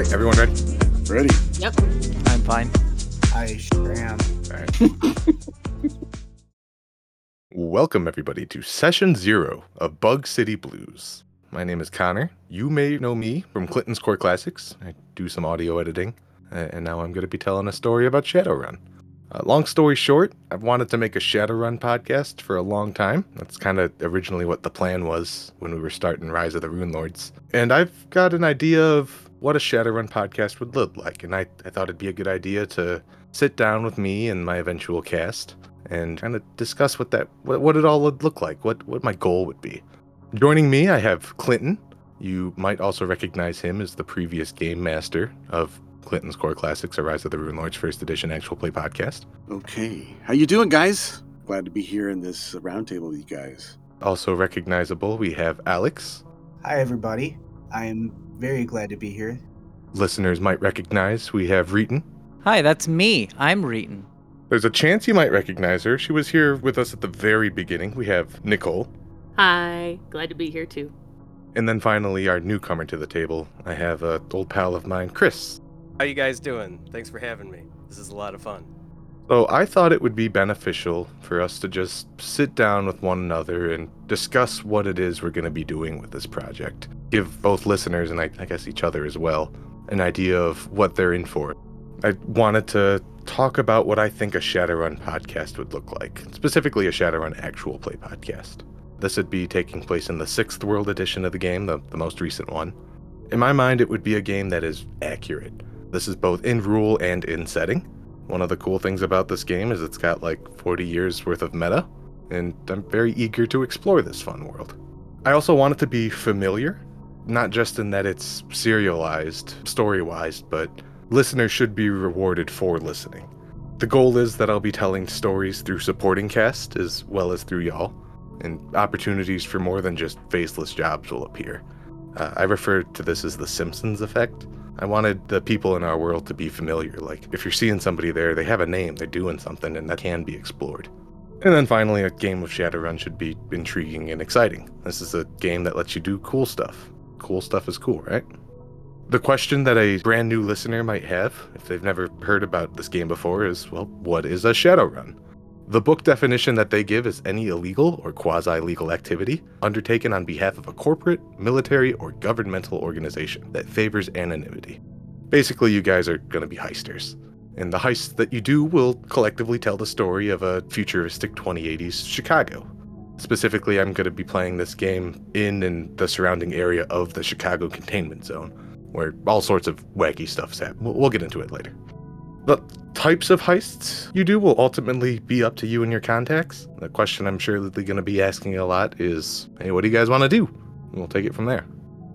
right, everyone ready? Ready? Yep. I'm fine. I sure am. All right. Welcome, everybody, to session zero of Bug City Blues. My name is Connor. You may know me from Clinton's Core Classics. I do some audio editing, and now I'm going to be telling a story about Shadowrun. Uh, long story short, I've wanted to make a Shadowrun podcast for a long time. That's kind of originally what the plan was when we were starting Rise of the Runelords. And I've got an idea of what a Shadowrun podcast would look like, and I, I thought it'd be a good idea to sit down with me and my eventual cast and kind of discuss what that what, what it all would look like, what what my goal would be. Joining me, I have Clinton. You might also recognize him as the previous game master of Clinton's Core Classics, A Rise of the Runelords First Edition Actual Play Podcast. Okay. How you doing, guys? Glad to be here in this roundtable with you guys. Also recognizable, we have Alex. Hi, everybody. I'm very glad to be here. Listeners might recognize we have Reeton. Hi, that's me. I'm Reeton. There's a chance you might recognize her. She was here with us at the very beginning. We have Nicole. Hi. Glad to be here too. And then finally, our newcomer to the table, I have a old pal of mine, Chris. How you guys doing? Thanks for having me. This is a lot of fun. So I thought it would be beneficial for us to just sit down with one another and discuss what it is we're going to be doing with this project. Give both listeners and I, I guess each other as well an idea of what they're in for. I wanted to talk about what I think a Shadowrun podcast would look like, specifically a Shadowrun actual play podcast. This would be taking place in the sixth world edition of the game, the, the most recent one. In my mind, it would be a game that is accurate. This is both in rule and in setting. One of the cool things about this game is it's got like 40 years worth of meta, and I'm very eager to explore this fun world. I also want it to be familiar, not just in that it's serialized, story wise, but listeners should be rewarded for listening. The goal is that I'll be telling stories through supporting cast as well as through y'all, and opportunities for more than just faceless jobs will appear. Uh, I refer to this as the Simpsons effect. I wanted the people in our world to be familiar. Like, if you're seeing somebody there, they have a name, they're doing something, and that can be explored. And then finally, a game of Shadowrun should be intriguing and exciting. This is a game that lets you do cool stuff. Cool stuff is cool, right? The question that a brand new listener might have, if they've never heard about this game before, is well, what is a Shadowrun? The book definition that they give is any illegal or quasi legal activity undertaken on behalf of a corporate, military, or governmental organization that favors anonymity. Basically, you guys are going to be heisters. And the heists that you do will collectively tell the story of a futuristic 2080s Chicago. Specifically, I'm going to be playing this game in and the surrounding area of the Chicago containment zone, where all sorts of wacky stuff's happening. We'll, we'll get into it later. The types of heists you do will ultimately be up to you and your contacts. The question I'm sure that they're going to be asking a lot is, hey, what do you guys want to do? And we'll take it from there.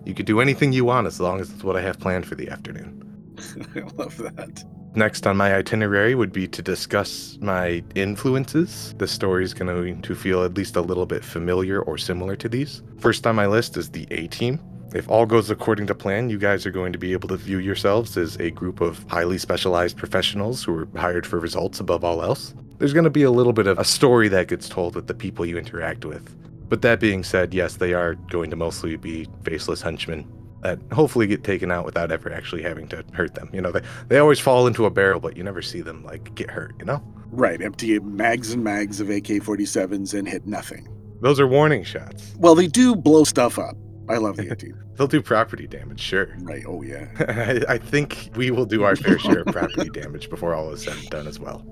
You could do anything you want as long as it's what I have planned for the afternoon. I love that. Next on my itinerary would be to discuss my influences. The story is going to feel at least a little bit familiar or similar to these. First on my list is the A Team. If all goes according to plan, you guys are going to be able to view yourselves as a group of highly specialized professionals who are hired for results above all else. There's going to be a little bit of a story that gets told with the people you interact with. But that being said, yes, they are going to mostly be faceless henchmen that hopefully get taken out without ever actually having to hurt them. You know, they, they always fall into a barrel, but you never see them like get hurt, you know? Right. Empty mags and mags of AK 47s and hit nothing. Those are warning shots. Well, they do blow stuff up. I love the 18. They'll do property damage, sure. right. Oh, yeah. I, I think we will do our fair share of property damage before all is said and done as well.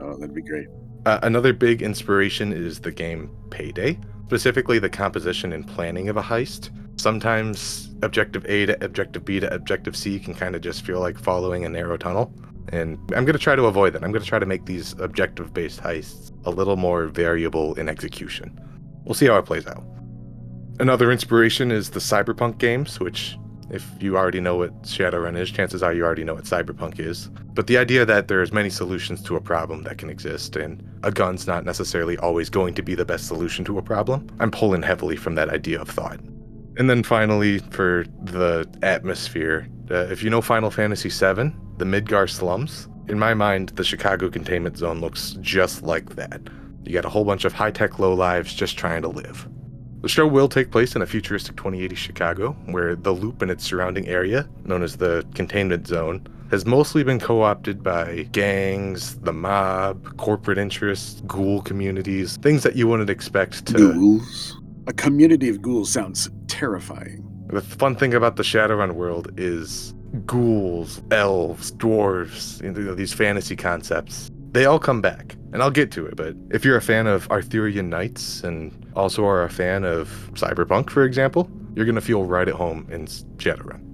Oh, that'd be great. Uh, another big inspiration is the game Payday, specifically the composition and planning of a heist. Sometimes objective A to objective B to objective C can kind of just feel like following a narrow tunnel. And I'm going to try to avoid that. I'm going to try to make these objective based heists a little more variable in execution. We'll see how it plays out. Another inspiration is the Cyberpunk games, which, if you already know what Shadowrun is, chances are you already know what Cyberpunk is. But the idea that there's many solutions to a problem that can exist, and a gun's not necessarily always going to be the best solution to a problem, I'm pulling heavily from that idea of thought. And then finally, for the atmosphere, uh, if you know Final Fantasy VII, the Midgar slums, in my mind, the Chicago containment zone looks just like that. You got a whole bunch of high tech low lives just trying to live. The show will take place in a futuristic 2080 Chicago, where the loop and its surrounding area, known as the containment zone, has mostly been co opted by gangs, the mob, corporate interests, ghoul communities, things that you wouldn't expect to. Ghouls. A community of ghouls sounds terrifying. The fun thing about the Shadowrun world is ghouls, elves, dwarves, you know, these fantasy concepts. They all come back, and I'll get to it. But if you're a fan of Arthurian Knights and also are a fan of Cyberpunk, for example, you're going to feel right at home in Shadowrun.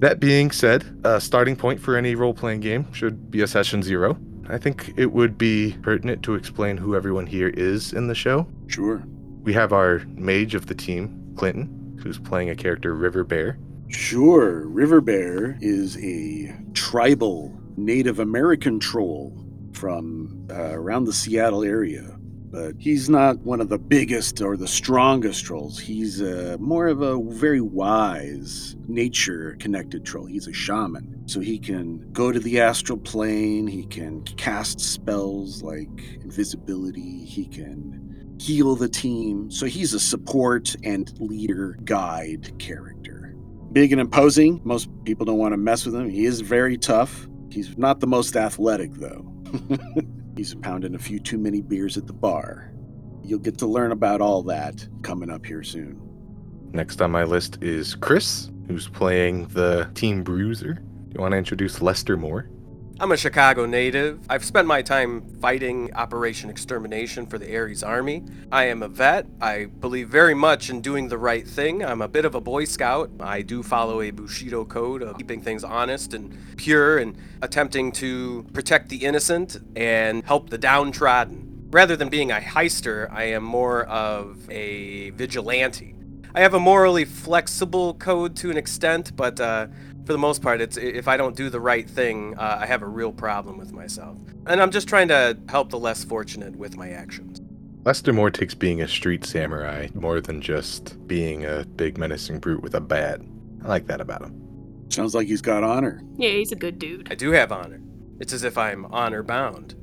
That being said, a starting point for any role playing game should be a session zero. I think it would be pertinent to explain who everyone here is in the show. Sure. We have our mage of the team, Clinton, who's playing a character River Bear. Sure. River Bear is a tribal Native American troll from uh, around the Seattle area. But he's not one of the biggest or the strongest trolls. He's uh, more of a very wise, nature connected troll. He's a shaman. So he can go to the astral plane, he can cast spells like invisibility, he can heal the team. So he's a support and leader guide character. Big and imposing. Most people don't want to mess with him. He is very tough. He's not the most athletic, though. He's pounding a few too many beers at the bar. You'll get to learn about all that coming up here soon. Next on my list is Chris, who's playing the Team Bruiser. You want to introduce Lester Moore? I'm a Chicago native. I've spent my time fighting Operation Extermination for the Ares Army. I am a vet. I believe very much in doing the right thing. I'm a bit of a Boy Scout. I do follow a Bushido code of keeping things honest and pure and attempting to protect the innocent and help the downtrodden. Rather than being a heister, I am more of a vigilante. I have a morally flexible code to an extent, but uh, for the most part, it's if I don't do the right thing, uh, I have a real problem with myself. And I'm just trying to help the less fortunate with my actions. Lester Moore takes being a street samurai more than just being a big menacing brute with a bat. I like that about him. Sounds like he's got honor. Yeah, he's a good dude. I do have honor. It's as if I'm honor bound.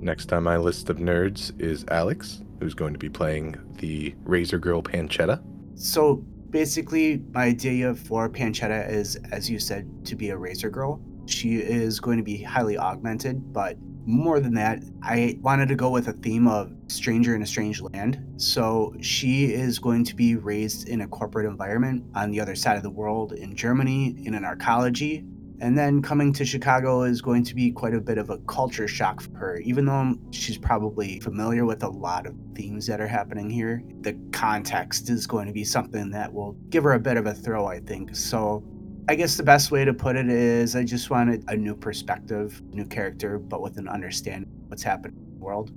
Next on my list of nerds is Alex, who's going to be playing the Razor Girl Panchetta. So basically, my idea for Panchetta is, as you said, to be a Razor Girl. She is going to be highly augmented, but more than that, I wanted to go with a theme of stranger in a strange land. So she is going to be raised in a corporate environment on the other side of the world in Germany in an arcology. And then coming to Chicago is going to be quite a bit of a culture shock for her, even though she's probably familiar with a lot of themes that are happening here. The context is going to be something that will give her a bit of a throw, I think. So I guess the best way to put it is I just wanted a new perspective, new character, but with an understanding of what's happening in the world.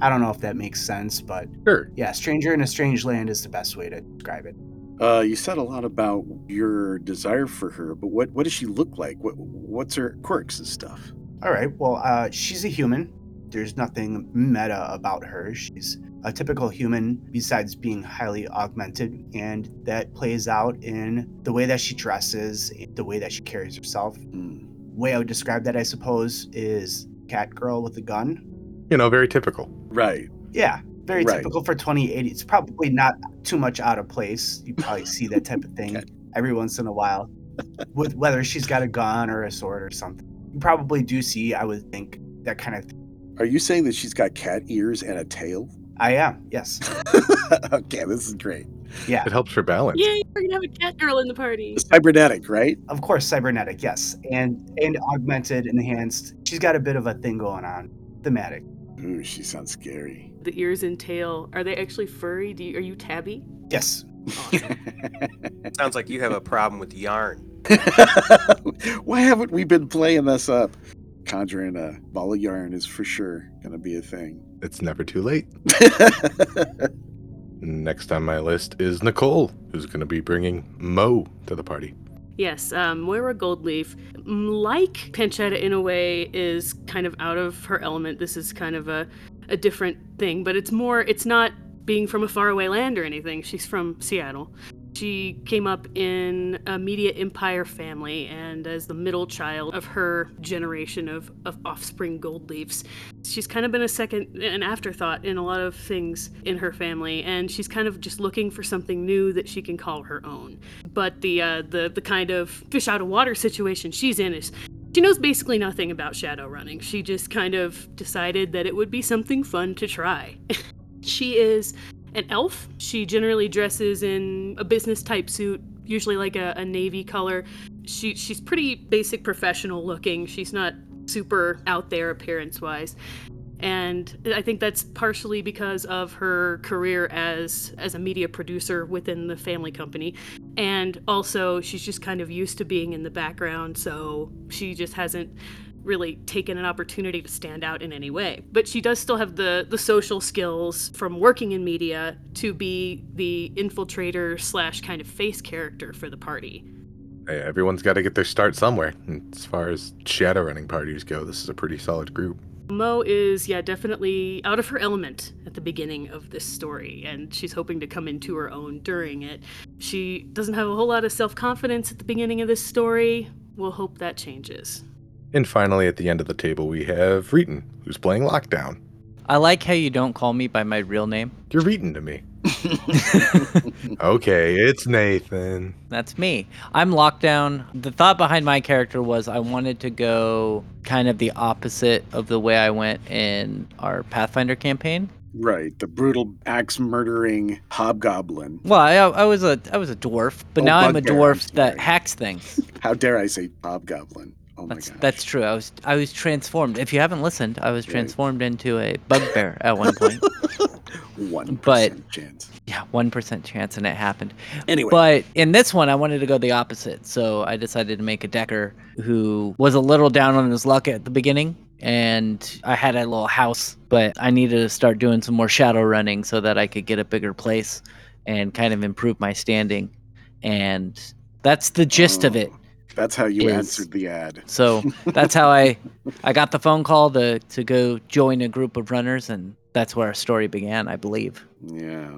I don't know if that makes sense, but Sure. yeah, Stranger in a Strange Land is the best way to describe it. Uh, you said a lot about your desire for her, but what, what does she look like? What what's her quirks and stuff? All right, well, uh, she's a human. There's nothing meta about her. She's a typical human besides being highly augmented, and that plays out in the way that she dresses, the way that she carries herself. Hmm. Way I would describe that, I suppose, is cat girl with a gun. You know, very typical. Right. Yeah, very Right. typical for 2080. It's probably not too much out of place. You probably see that type of thing Okay. every once in a while, with whether she's got a gun or a sword or something. You probably do see, I would think, that kind of thing. Are you saying that she's got cat ears and a tail? I am, yes. okay, this is great. Yeah, It helps for balance. Yay, we're gonna have a cat girl in the party. Cybernetic, right? of course, cybernetic, yes, and and augmented, enhanced. She's got a bit of a thing going on. Thematic. Ooh, she sounds scary. The ears and tail, are they actually furry? Do you, are you tabby? Yes. Sounds like you have a problem with yarn. Why haven't we been playing this up? Conjuring a ball of yarn is for sure going to be a thing. It's never too late. Next on my list is Nicole, who's going to be bringing Mo to the party. Yes, um, Moira Goldleaf, like Panchetta in a way, is kind of out of her element. This is kind of a, a different thing, but it's more, it's not being from a faraway land or anything. She's from Seattle. She came up in a media empire family, and as the middle child of her generation of, of offspring gold leafs, she's kind of been a second, an afterthought in a lot of things in her family, and she's kind of just looking for something new that she can call her own. But the uh, the the kind of fish out of water situation she's in is she knows basically nothing about shadow running. She just kind of decided that it would be something fun to try. she is an elf. She generally dresses in a business type suit, usually like a, a navy color. She she's pretty basic professional looking. She's not super out there appearance wise. And I think that's partially because of her career as as a media producer within the family company. And also she's just kind of used to being in the background, so she just hasn't really taken an opportunity to stand out in any way. But she does still have the the social skills from working in media to be the infiltrator slash kind of face character for the party. Hey, everyone's got to get their start somewhere. And as far as shadow running parties go, this is a pretty solid group. Mo is, yeah, definitely out of her element at the beginning of this story, and she's hoping to come into her own during it. She doesn't have a whole lot of self confidence at the beginning of this story. We'll hope that changes. And finally, at the end of the table, we have Reeton, who's playing Lockdown. I like how you don't call me by my real name. You're Reeton to me. okay, it's Nathan. That's me. I'm Lockdown. The thought behind my character was I wanted to go kind of the opposite of the way I went in our Pathfinder campaign. Right, the brutal axe murdering hobgoblin. Well, I, I was a I was a dwarf, but Oh, now I'm a bugbear, I'm dwarf that hacks things. How dare I say hobgoblin? Oh That's that's true. I was I was transformed. If you haven't listened, I was transformed into a bugbear at one point. one but- chance. yeah, one percent chance, and it happened. Anyway, But in this one, I wanted to go the opposite. So I decided to make a Decker who was a little down on his luck at the beginning. And I had a little house, but I needed to start doing some more shadow running so that I could get a bigger place and kind of improve my standing. And that's the gist of it. Oh. That's how you is- answered the ad. So that's how I I got the phone call to to go join a group of runners and that's where our story began, I believe. Yeah.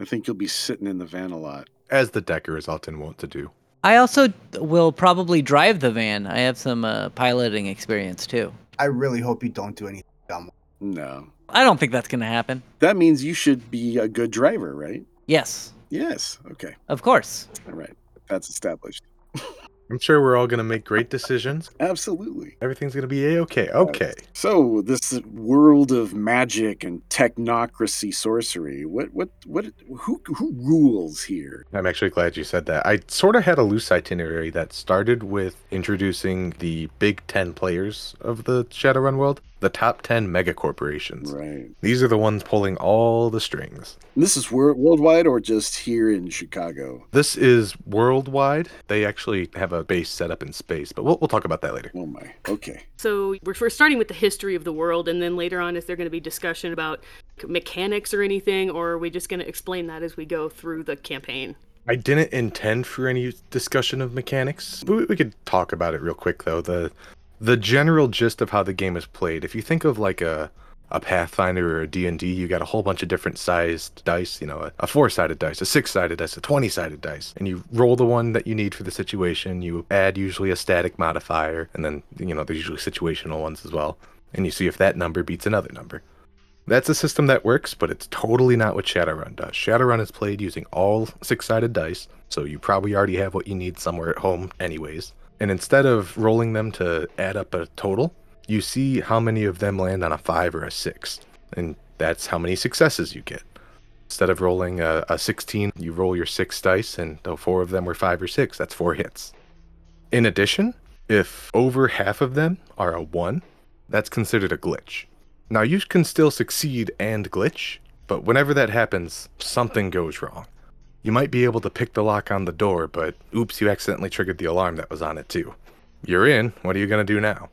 I think you'll be sitting in the van a lot. As the Decker is often wont to do. I also will probably drive the van. I have some uh, piloting experience too. I really hope you don't do anything dumb. No. I don't think that's going to happen. That means you should be a good driver, right? Yes, Yes. Okay. of course. All right. That's established. I'm sure we're all going to make great decisions. Absolutely. Everything's going to be a-okay. Okay. So this world of magic and technocracy sorcery, what what what who who rules here? I'm actually glad you said that. I sort of had a loose itinerary that started with introducing the big 10 players of the Shadowrun world, the top 10 mega corporations. Right. These are the ones pulling all the strings. And this is wor- worldwide or just here in Chicago? This is worldwide. They actually have a base set up in space, but we'll, we'll talk about that later. Oh my. Okay. So we're, we're starting with the history of the world, and then later on, is there going to be discussion about mechanics or anything, or are we just going to explain that as we go through the campaign? I didn't intend for any discussion of mechanics. We, we could talk about it real quick though. The the general gist of how the game is played. If you think of like a a Pathfinder or a D&D, you got a whole bunch of different sized dice, you know, a, a four-sided dice, a six-sided dice, a 20-sided dice, and you roll the one that you need for the situation. You add usually a static modifier, and then, you know, there's usually situational ones as well, and you see if that number beats another number. That's a system that works, but it's totally not what Shadowrun does. Shadowrun is played using all six sided dice, so you probably already have what you need somewhere at home, anyways. And instead of rolling them to add up a total, you see how many of them land on a five or a six, and that's how many successes you get. Instead of rolling a, a 16, you roll your six dice, and though four of them were five or six, that's four hits. In addition, if over half of them are a one, that's considered a glitch. Now, you can still succeed and glitch, but whenever that happens, something goes wrong. You might be able to pick the lock on the door, but oops, you accidentally triggered the alarm that was on it too. You're in, what are you going to do now?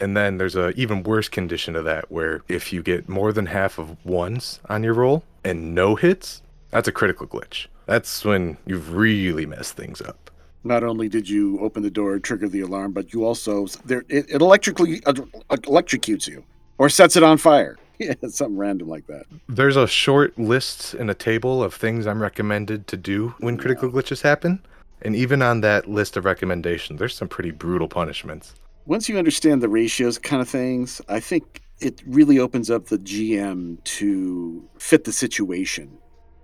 And then there's a even worse condition to that where if you get more than half of ones on your roll and no hits, that's a critical glitch. That's when you've really messed things up. Not only did you open the door, trigger the alarm, but you also there it, it electrically uh, electrocutes you or sets it on fire. yeah, something random like that. There's a short list in a table of things I'm recommended to do when critical glitches happen. And even on that list of recommendations, there's some pretty brutal punishments. Once you understand the ratios kind of things, I think it really opens up the GM to fit the situation.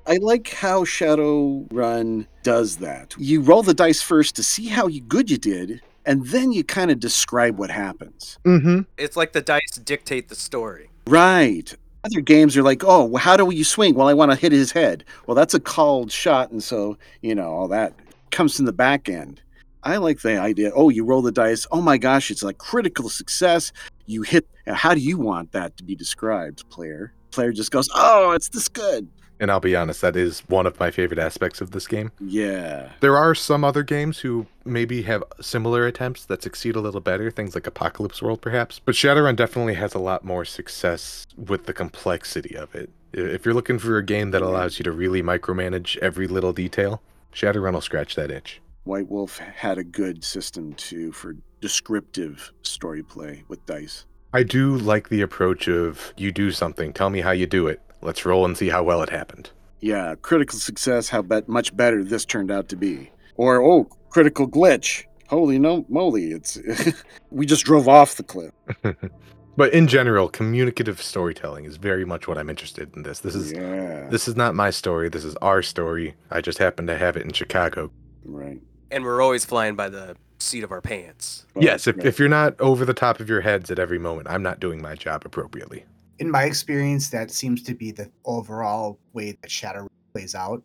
I like how Shadowrun does that. You roll the dice first to see how good you did, and then you kind of describe what happens. Mm-hmm. It's like the dice dictate the story. Right. Other games are like, oh, how do you swing? Well, I want to hit his head. Well, that's a called shot, and so you know all that comes from the back end. I like the idea. Oh, you roll the dice. Oh my gosh, it's like critical success. You hit. How do you want that to be described, player? Player just goes, oh, it's this good. And I'll be honest, that is one of my favorite aspects of this game. Yeah. There are some other games who maybe have similar attempts that succeed a little better, things like Apocalypse World perhaps. But Shadowrun definitely has a lot more success with the complexity of it. If you're looking for a game that allows you to really micromanage every little detail, Shadowrun will scratch that itch. White Wolf had a good system too for descriptive story play with dice. I do like the approach of you do something, tell me how you do it. Let's roll and see how well it happened. Yeah, critical success. How bet much better this turned out to be. Or oh, critical glitch. Holy no moly! It's we just drove off the cliff. but in general, communicative storytelling is very much what I'm interested in this. This is yeah, this is not my story, this is our story. I just happen to have it in Chicago. right. And we're always flying by the seat of our pants. yes, if, Right. if you're not over the top of your heads at every moment, I'm not doing my job appropriately. In my experience, that seems to be the overall way that Shadow plays out.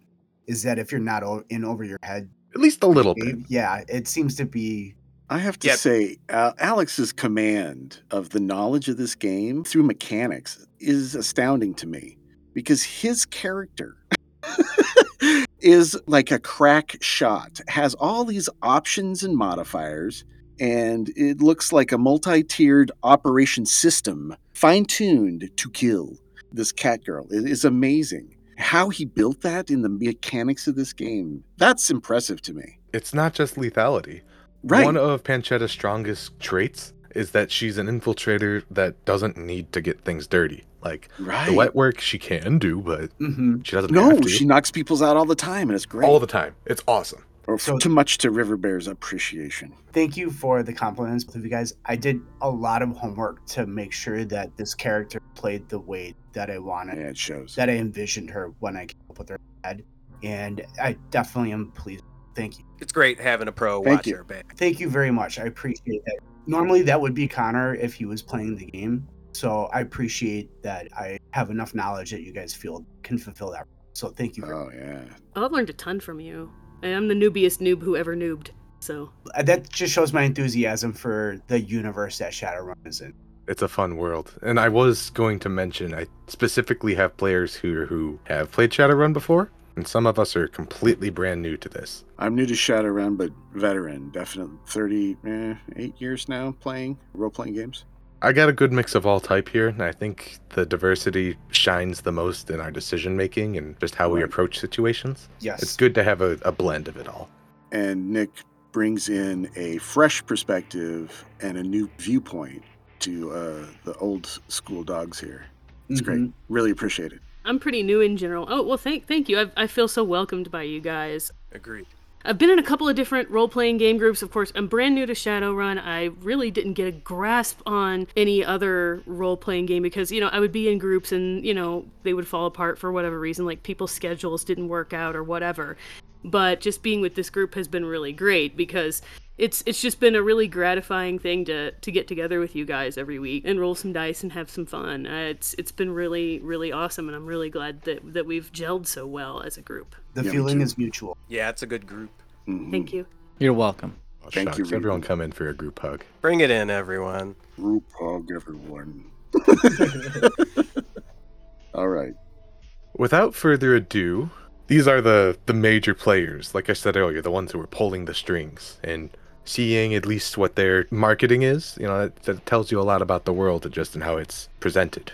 Is that if you're not in over your head, At least a little bit. yeah, it seems to be. I have to Yep. say, uh, Alex's command of the knowledge of this game through mechanics is astounding to me because his character is like a crack shot, has all these options and modifiers, and it looks like a multi tiered operation system fine tuned to kill this cat girl. It is amazing. How he built that in the mechanics of this game, that's impressive to me. It's not just lethality. Right. One of Panchetta's strongest traits is that she's an infiltrator that doesn't need to get things dirty. Like right. the wet work she can do, but hmm she doesn't No, have to. she knocks people's out all the time, and it's great. all the time. It's awesome. Or So- too much to River Bear's appreciation. Thank you for the compliments, both of you guys. I did a lot of homework to make sure that this character played the way that I wanted, Yeah, it shows. that I envisioned her when I came up with her head, and I definitely am pleased. Thank you. It's great having a pro Thank watch you. our back. Thank you very much. I appreciate that. Normally, that would be Connor if he was playing the game. So I appreciate that I have enough knowledge that you guys feel can fulfill that. So thank you. Very oh yeah. I've learned a ton from you. I'm the noobiest noob who ever noobed. So Uh, That just shows my enthusiasm for the universe that Shadowrun is in. It's a fun world. And I was going to mention I specifically have players who who have played Shadowrun before, and some of us are completely brand new to this. I'm new to Shadowrun, but veteran, definitely 30, eh, eight years now playing role playing games. I got a good mix of all type here, and I think the diversity shines the most in our decision making and just how we approach situations. Yes. It's good to have a, a blend of it all. And Nick brings in a fresh perspective and a new viewpoint to uh, the old school dogs here. It's great. Mhm. Really appreciate it. I'm pretty new in general. Oh well, thank thank you. I, I feel so welcomed by you guys. Agreed. I've been in a couple of different role playing game groups. Of course, I'm brand new to Shadowrun. I really didn't get a grasp on any other role playing game because, you know, I would be in groups and, you know, they would fall apart for whatever reason, like people's schedules didn't work out or whatever. But just being with this group has been really great because it's it's just been a really gratifying thing to to get together with you guys every week and roll some dice and have some fun. Uh, it's it's been really really awesome and I'm really glad that that we've gelled so well as a group. The Yeah, feeling is mutual. Yeah, it's a good group. Mhm. Thank you. You're welcome. Oh, Thank you, Everyone Regan. come in for a group hug. Bring it in, everyone. Group hug, everyone. All right. Without further ado, these are the the major players. Like I said earlier, the ones who are pulling the strings and seeing at least what their marketing is. You know, that, that tells you a lot about the world just in how it's presented.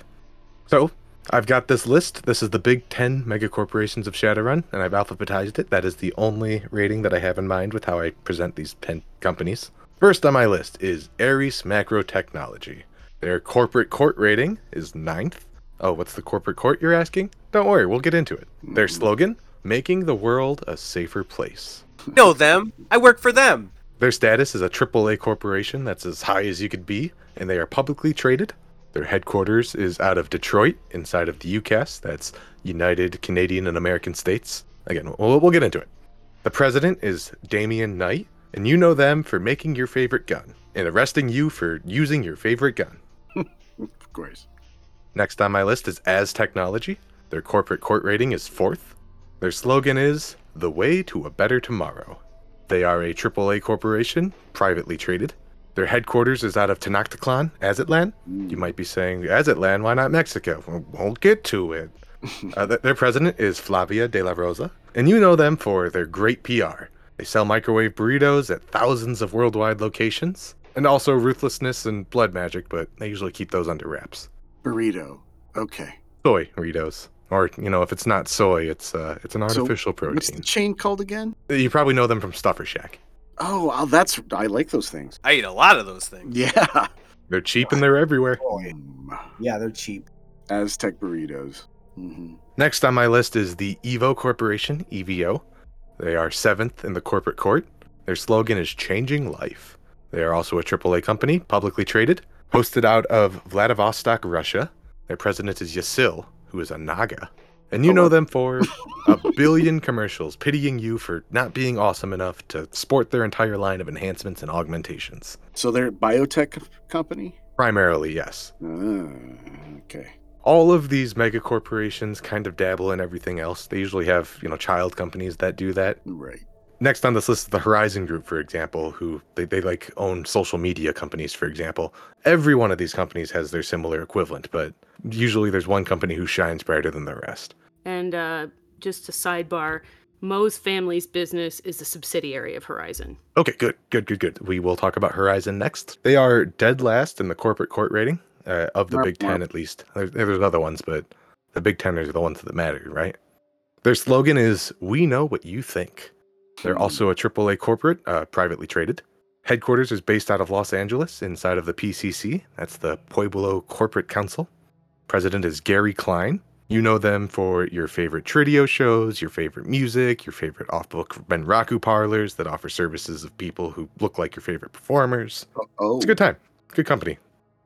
So I've got this list. This is the big 10 mega corporations of Shadowrun, and I've alphabetized it. That is the only rating that I have in mind with how I present these 10 companies. First on my list is Ares Macro Technology. Their corporate court rating is ninth. Oh, what's the corporate court you're asking? Don't worry, we'll get into it. Their slogan Making the world a safer place. Know them. I work for them. Their status is a AAA corporation that's as high as you could be, and they are publicly traded. Their headquarters is out of Detroit, inside of the UCAS, that's United Canadian and American States. Again, we'll, we'll get into it. The president is Damien Knight, and you know them for making your favorite gun and arresting you for using your favorite gun. Of course. Next on my list is Aztechnology. Their corporate court rating is fourth. Their slogan is The Way to a Better Tomorrow. They are a AAA corporation, privately traded. Their headquarters is out of Tenochtitlan, Azatlan. You might be saying, Azatlan, why not Mexico? Well, We won't get to it. uh, their president is Flavia de la Rosa, and you know them for their great PR. They sell microwave burritos at thousands of worldwide locations, and also ruthlessness and blood magic, but they usually keep those under wraps Burrito. Okay. soy Doritos. Or you know, if it's not soy, it's uh, it's an So, protein What's the chain called again? You probably know them from Stuffer Shack. Oh, oh, that's I like those things. I eat a lot of those things. Yeah. They're cheap and they're everywhere. Yeah, they're cheap. Aztec burritos. hmm Next on my list is the Evo Corporation, EVO. They are seventh in the corporate court. Their slogan is "Changing Life." They are also a AAA company, publicly traded, hosted out of Vladivostok, Russia. Their president is Yasil, who is a Naga. And you Oh, know them for a billion commercials pitying you for not being awesome enough to sport their entire line of enhancements and augmentations. So they're a biotech company. Primarily, yes. Ah, okay. All of these mega corporations kind of dabble in everything else. They usually have, you know, child companies that do that. Right. Next on this list is the Horizon Group, for example, who they, they like own social media companies, for example. Every one of these companies has their similar equivalent, but usually there's one company who shines brighter than the rest. And uh, just a sidebar, Moe's family's business is a subsidiary of Horizon. Okay, good, good, good, good. We will talk about Horizon next. They are dead last in the corporate court rating uh, of the Marp, Big Ten, at least. There's, there's other ones, but the Big Ten are the ones that matter, right? Their slogan is "We know what you think." They're also a AAA corporate, uh, privately traded. Headquarters is based out of Los Angeles, inside of the PCC. That's the Pueblo Corporate Council. President is Gary Klein. You know them for your favorite Tridio shows, your favorite music, your favorite off-book Bunraku parlors that offer services of people who look like your favorite performers. Oh. It's a good time. Good company.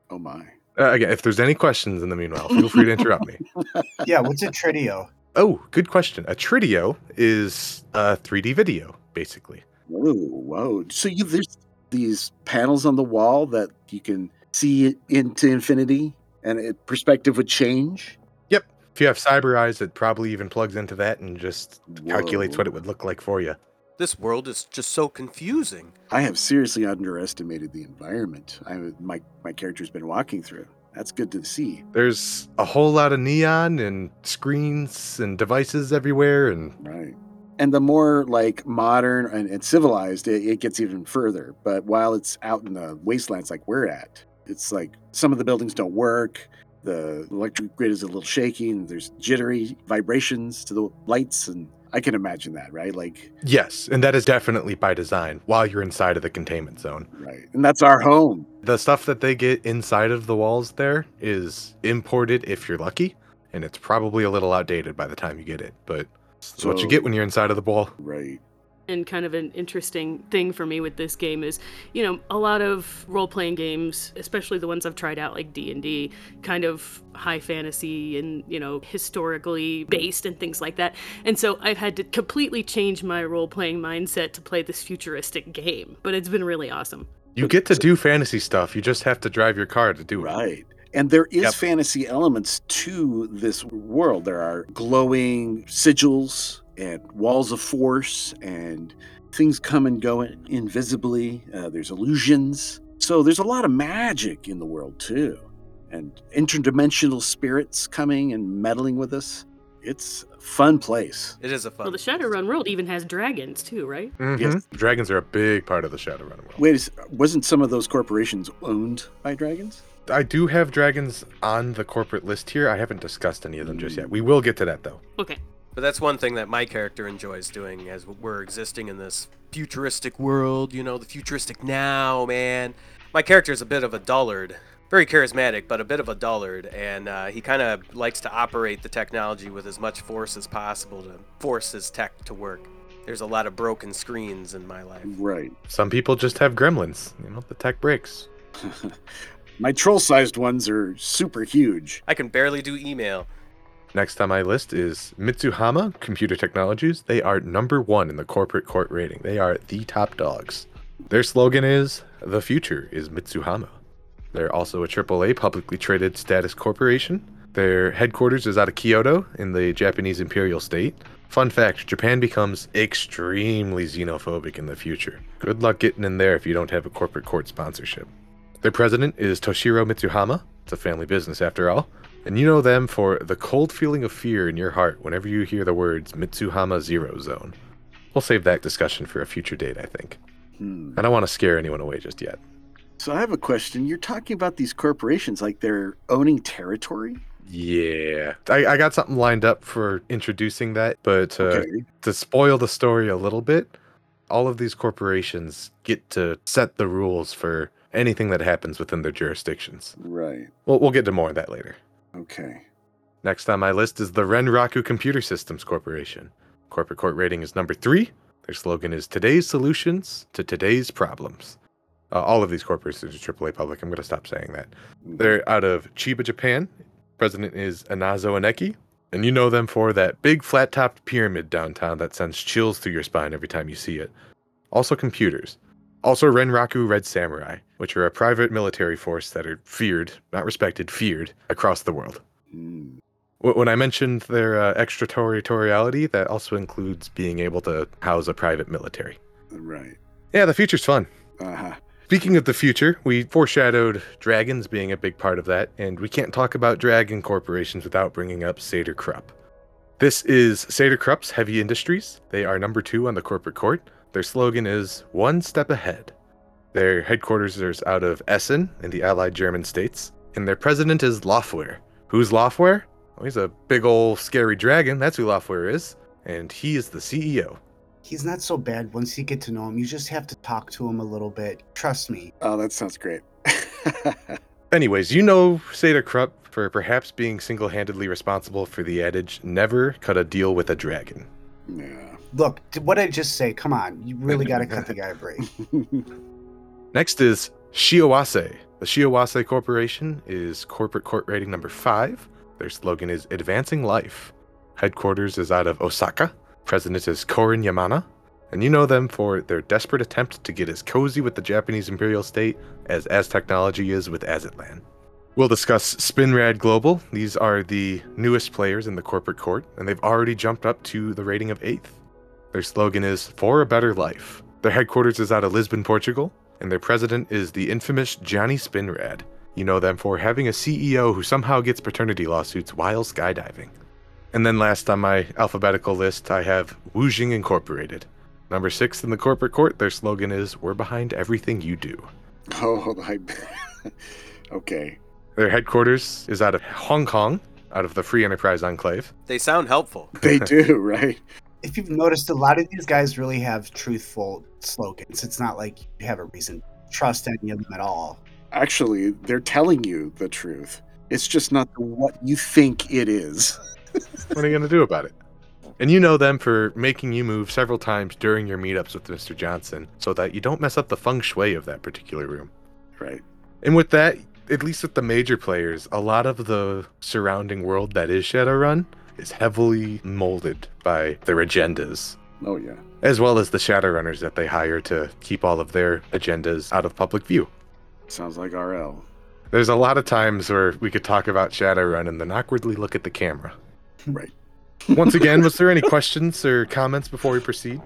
Oh my. Uh, again, if there's any questions in the meanwhile, feel free to interrupt me. Yeah, what's a Tridio? Oh, good question. A Tridio is a 3D video, basically. Whoa, whoa. So you there's these panels on the wall that you can see into infinity, and it, perspective would change. Yep. If you have cyber eyes, it probably even plugs into that and just calculates what it would look like for you. This world is just so confusing. I have seriously underestimated the environment I my my character's been walking through. That's good to see. There's a whole lot of neon and screens and devices everywhere, and Right. And the more like modern and, and civilized, it, it gets even further. But while it's out in the wastelands like we're at, it's like some of the buildings don't work. The electric grid is a little shaky, and there's jittery vibrations to the lights. And I can imagine that, right? Like, yes, and that is definitely by design while you're inside of the containment zone. right. And that's our home. The stuff that they get inside of the walls there is imported if you're lucky, and it's probably a little outdated by the time you get it, but it's what you get when you're inside of the wall. Right. And kind of an interesting thing for me with this game is, you know, a lot of role-playing games, especially the ones I've tried out like D&D, kind of high fantasy and, you know, historically based and things like that. And so I've had to completely change my role-playing mindset to play this futuristic game, but it's been really awesome. You get to do fantasy stuff, you just have to drive your car to do it. Right. And there is Yep. fantasy elements to this world. There are glowing sigils and walls of force, and things come and go invisibly. Uh, there's illusions. So there's a lot of magic in the world, too. And interdimensional spirits coming and meddling with us. It's a fun place. It is a fun. Well, the Shadowrun world even has dragons too, right? Mhm. Yes. Dragons are a big part of the Shadowrun world. Wait, is- wasn't some of those corporations owned by dragons? I do have dragons on the corporate list here. I haven't discussed any of them just yet. We will get to that though. Okay. But that's one thing that my character enjoys doing as we're existing in this futuristic world, you know, the futuristic now, man. My character is a bit of a dullard. very charismatic, but a bit of a dullard, and uh, he kind of likes to operate the technology with as much force as possible to force his tech to work. There's a lot of broken screens in my life. Right. Some people just have gremlins. You know, the tech breaks. My troll sized ones are super huge. I can barely do email. Next on my list is Mitsuhama Computer Technologies. They are number one in the corporate court rating. They are the top dogs. Their slogan is The future is Mitsuhama. They're also a AAA publicly traded status corporation. Their headquarters is out of Kyoto in the Japanese imperial state. Fun fact Japan becomes extremely xenophobic in the future. Good luck getting in there if you don't have a corporate court sponsorship. Their president is Toshiro Mitsuhama. It's a family business after all. And you know them for the cold feeling of fear in your heart whenever you hear the words Mitsuhama Zero Zone. We'll save that discussion for a future date, I think. Hmm. I don't want to scare anyone away just yet. So I have a question. You're talking about these corporations like they're owning territory? Yeah. I, I got something lined up for introducing that, but uh, Okay. to spoil the story a little bit, all of these corporations get to set the rules for anything that happens within their jurisdictions. Right. We'll, we'll get to more of that later. Okay. Next on my list is the Renraku Computer Systems Corporation. Corporate court rating is number three. Their slogan is Today's Solutions to Today's Problems. Uh, all of these corporations are AAA public. I'm going to stop saying that. They're out of Chiba, Japan. President is Inazo Aneki. And you know them for that big flat topped pyramid downtown that sends chills through your spine every time you see it. Also, computers. Also, Renraku Red Samurai, which are a private military force that are feared, not respected, feared across the world. Hmm. When I mentioned their uh, extraterritoriality, that also includes being able to house a private military. Right. Yeah, the future's fun. Uh huh. Speaking of the future, we foreshadowed dragons being a big part of that, and we can't talk about dragon corporations without bringing up Saeder-Krupp. This is Saeder-Krupp's Heavy Industries. They are number two on the corporate court. Their slogan is One Step Ahead. Their headquarters is out of Essen in the Allied German states, and their president is Lofwyr. Who's Lofwyr? Well, he's a big old scary dragon. That's who Lofwyr is, and he is the CEO. He's not so bad once you get to know him. You just have to talk to him a little bit. Trust me. Oh, that sounds great. Anyways, you know Saeder-Krupp for perhaps being single handedly responsible for the adage never cut a deal with a dragon. yeah. Look, what did I just say? Come on. You really got to cut the guy a break. Next is Shiawase. The Shiawase Corporation is corporate court rating number five. Their slogan is Advancing Life. Headquarters is out of Osaka. President is Korin Yamana. And you know them for their desperate attempt to get as cozy with the Japanese imperial state as Aztechnology is with Azatlan. We'll discuss Spinrad Global. These are the newest players in the corporate court, and they've already jumped up to the rating of eighth. Their slogan is For a Better Life. Their headquarters is out of Lisbon, Portugal, and their president is the infamous Johnny Spinrad. You know them for having a CEO who somehow gets paternity lawsuits while skydiving. And then last on my alphabetical list, I have Wuxing Incorporated. Number six in the corporate court, their slogan is We're behind everything you do. oh, I... okay. Their headquarters is out of Hong Kong, out of the Free Enterprise Enclave. They sound helpful. They do, right? If you've noticed, a lot of these guys really have truthful slogans. It's not like you have a reason to trust any of them at all. Actually, they're telling you the truth. It's just not what you think it is. What are you going to do about it? And you know them for making you move several times during your meetups with Mr. Johnson so that you don't mess up the feng shui of that particular room. Right. And with that, at least with the major players, a lot of the surrounding world that is Shadowrun is heavily molded by their agendas, Oh, yeah. as well as the Shadowrunners that they hire to keep all of their agendas out of public view. Sounds like RL. There's a lot of times where we could talk about Shadowrun and then awkwardly look at the camera. Right. Once again, was there any questions or comments before we proceed?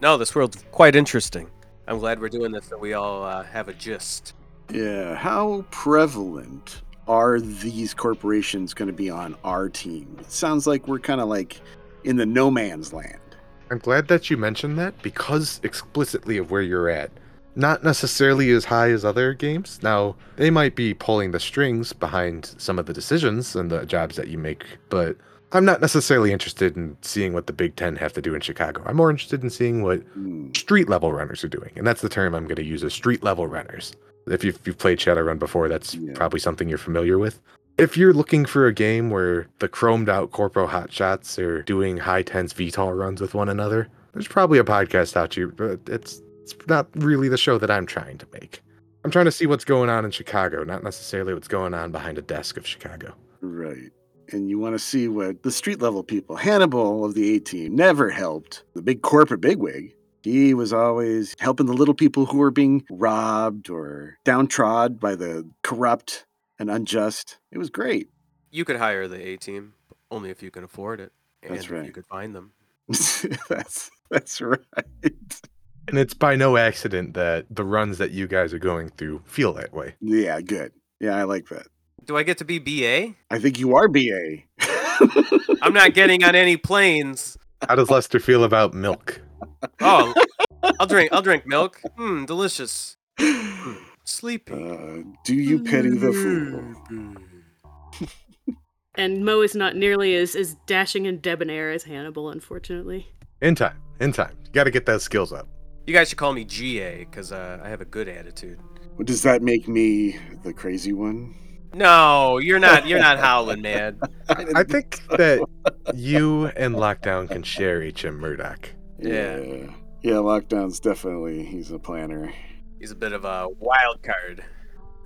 No, this world's quite interesting. I'm glad we're doing this so we all uh, have a gist. Yeah. How prevalent are these corporations going to be on our team? It sounds like we're kind of like in the no man's land. I'm glad that you mentioned that because explicitly of where you're at. Not necessarily as high as other games. Now, they might be pulling the strings behind some of the decisions and the jobs that you make, but I'm not necessarily interested in seeing what the Big Ten have to do in Chicago. I'm more interested in seeing what Hmm. street level runners are doing. And that's the term I'm going to use is street level runners. If you've, you've played Shadowrun before, that's Yeah. probably something you're familiar with. If you're looking for a game where the chromed out corpo hotshots are doing high tense VTOL runs with one another, there's probably a podcast out here, but it's it's not really the show that I'm trying to make. I'm trying to see what's going on in Chicago, not necessarily what's going on behind a desk of Chicago. Right. And you want to see what the street level people, Hannibal of the A team, never helped. The big corporate bigwig. He was always helping the little people who were being robbed or downtrodden by the corrupt and unjust. It was great. You could hire the A team only if you can afford it. And That's if right. you could find them. that's that's right. And it's by no accident that the runs that you guys are going through feel that way. Yeah, good. Yeah, I like that. Do I get to be BA? I think you are BA. I'm not getting on any planes. How does Lester feel about milk? Oh, I'll drink. I'll drink milk. Hmm, delicious. Sleepy. Uh, do you pity the fool? And Mo is not nearly as, as dashing and debonair as Hannibal, unfortunately. In time, in time. You got to get those skills up. You guys should call me GA because uh, I have a good attitude. Well, Does that make me the crazy one? No, you're not. You're not howling, man. I think that you and Lockdown can share HM Murdock. Yeah. Yeah. Yeah, Lockdown's definitely, he's a planner. He's a bit of a wild card.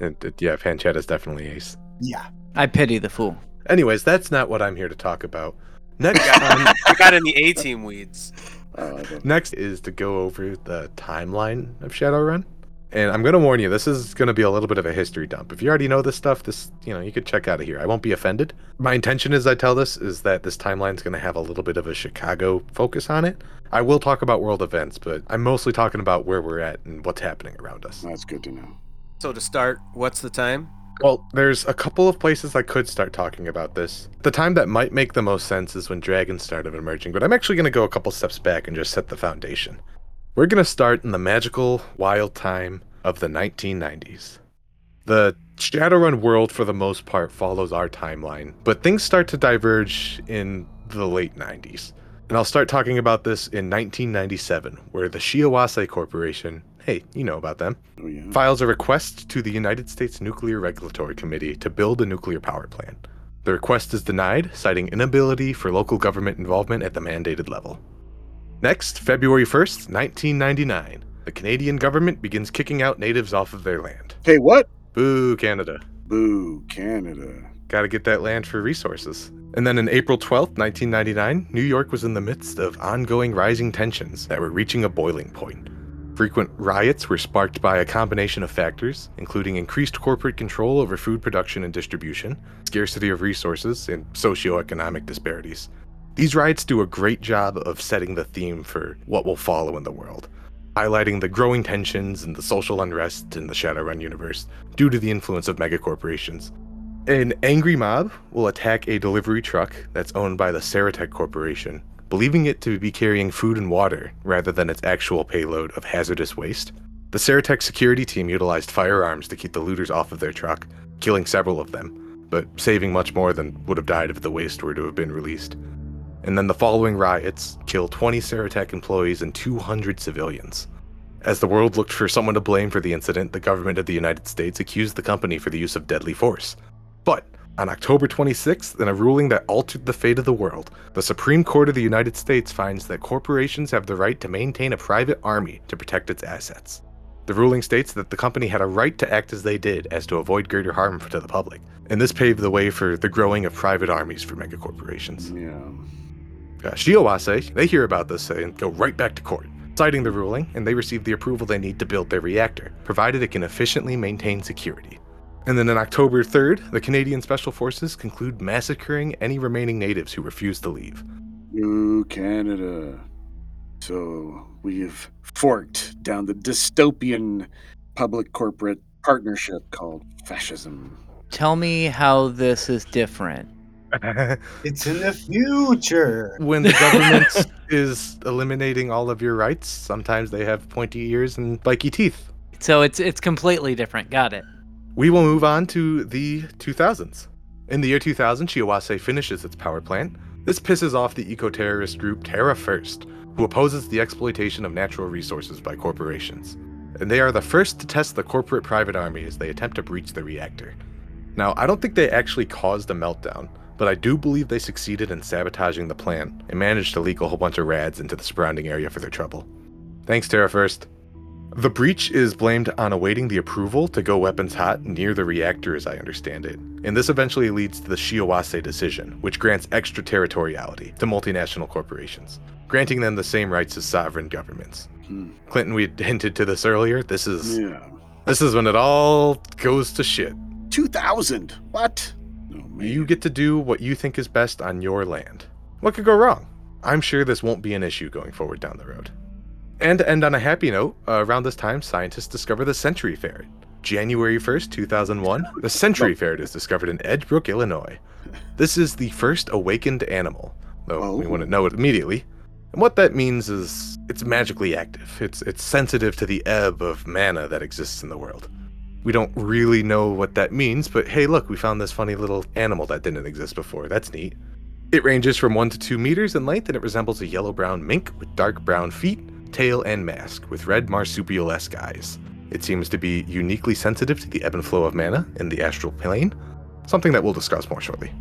And, uh, yeah, Panchetta's definitely ace. Yeah. I pity the fool. Anyways, that's not what I'm here to talk about. Next, got, I got in the A team weeds. Uh, next is to go over the timeline of Shadowrun. And I'm going to warn you, this is going to be a little bit of a history dump. If you already know this stuff, this, you know, you could check out of here. I won't be offended. My intention as I tell this is that this timeline's going to have a little bit of a Chicago focus on it. I will talk about world events, but I'm mostly talking about where we're at and what's happening around us. that's good to know. So to start, what's the time? Well, there's a couple of places I could start talking about this. The time that might make the most sense is when dragons started emerging, but I'm actually going to go a couple steps back and just set the foundation. We're going to start in the magical, wild time of the 1990s. The Shadowrun world, for the most part, follows our timeline, but things start to diverge in the late 90s. And I'll start talking about this in 1997, where the Shiawase Corporation, hey, you know about them, Oh, yeah. files a request to the United States Nuclear Regulatory Committee to build a nuclear power plant. The request is denied, citing inability for local government involvement at the mandated level. Next, February 1st, 1999, the Canadian government begins kicking out natives off of their land. Hey, what? Boo, Canada. Boo, Canada. Gotta get that land for resources. And then in April 12th, 1999, New York was in the midst of ongoing rising tensions that were reaching a boiling point. Frequent riots were sparked by a combination of factors, including increased corporate control over food production and distribution, scarcity of resources, and socioeconomic disparities. These riots do a great job of setting the theme for what will follow in the world, highlighting the growing tensions and the social unrest in the Shadowrun universe due to the influence of megacorporations. An angry mob will attack a delivery truck that's owned by the Seretech Corporation, believing it to be carrying food and water rather than its actual payload of hazardous waste. The Seretech security team utilized firearms to keep the looters off of their truck, killing several of them, but saving much more than would have died if the waste were to have been released. And then the following riots kill 20 Seretech employees and 200 civilians. As the world looked for someone to blame for the incident, the government of the United States accused the company for the use of deadly force. But on October 26th, in a ruling that altered the fate of the world, the Supreme Court of the United States finds that corporations have the right to maintain a private army to protect its assets. The ruling states that the company had a right to act as they did as to avoid greater harm to the public, and this paved the way for the growing of private armies for megacorporations. Yeah. Uh, Shiawase, they hear about this and go right back to court, citing the ruling, and they receive the approval they need to build their reactor, provided it can efficiently maintain security. And then on October 3rd, the Canadian Special Forces conclude massacring any remaining natives who refuse to leave. New Canada. So we've forked down the dystopian public corporate partnership called fascism. Tell me how this is different. It's in the future. when the government is eliminating all of your rights, sometimes they have pointy ears and spiky teeth. So it's it's completely different. Got it. We will move on to the 2000s. In the year 2000, Shiawase finishes its power plant. This pisses off the eco terrorist group Terra First, who opposes the exploitation of natural resources by corporations. and they are the first to test the corporate private army as they attempt to breach the reactor. Now, I don't think they actually caused a meltdown, but I do believe they succeeded in sabotaging the plan and managed to leak a whole bunch of rads into the surrounding area for their trouble. Thanks, Terra First. The breach is blamed on awaiting the approval to go weapons hot near the reactor, as I understand it. And this eventually leads to the Shiawase decision, which grants extraterritoriality to multinational corporations, granting them the same rights as sovereign governments. Hmm. Clinton, we had hinted to this earlier. This is Yeah. this is when it all goes to shit. 2000. What? Oh. You get to do what you think is best on your land. What could go wrong? I'm sure this won't be an issue going forward down the road. And to end on a happy note, uh, around this time, scientists discover the century ferret. January 1st, 2001, the century ferret is discovered in Edgebrook, Illinois. This is the first awakened animal, though we Oh. wouldn't know it immediately. And what that means is it's magically active. It's it's sensitive to the ebb of mana that exists in the world. We don't really know what that means, but hey, look, we found this funny little animal that didn't exist before. That's neat. It ranges from 1 to 2 meters in length and it resembles a yellow brown mink with dark brown feet, tail, and mask with red marsupial esque eyes. It seems to be uniquely sensitive to the ebb and flow of mana in the astral plane, something that we'll discuss more shortly.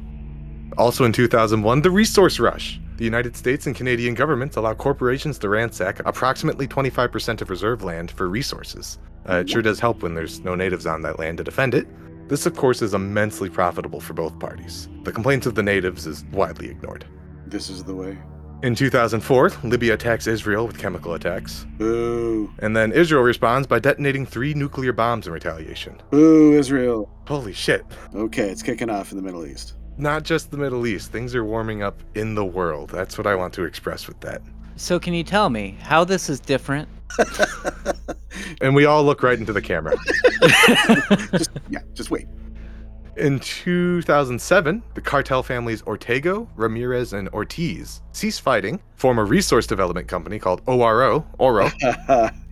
Also in 2001, the resource rush. The United States and Canadian governments allow corporations to ransack approximately 25% of reserve land for resources. Uh, it sure does help when there's no natives on that land to defend it. This, of course, is immensely profitable for both parties. The complaints of the natives is widely ignored. This is the way. In 2004, Libya attacks Israel with chemical attacks, Boo. and then Israel responds by detonating three nuclear bombs in retaliation. Boo, Israel. Holy shit. Okay, it's kicking off in the Middle East. Not just the Middle East, things are warming up in the world. That's what I want to express with that. So can you tell me how this is different? And we all look right into the camera. just yeah, just wait. In 2007, the cartel families Ortego, Ramirez, and Ortiz cease fighting, form a resource development company called ORO, Oro,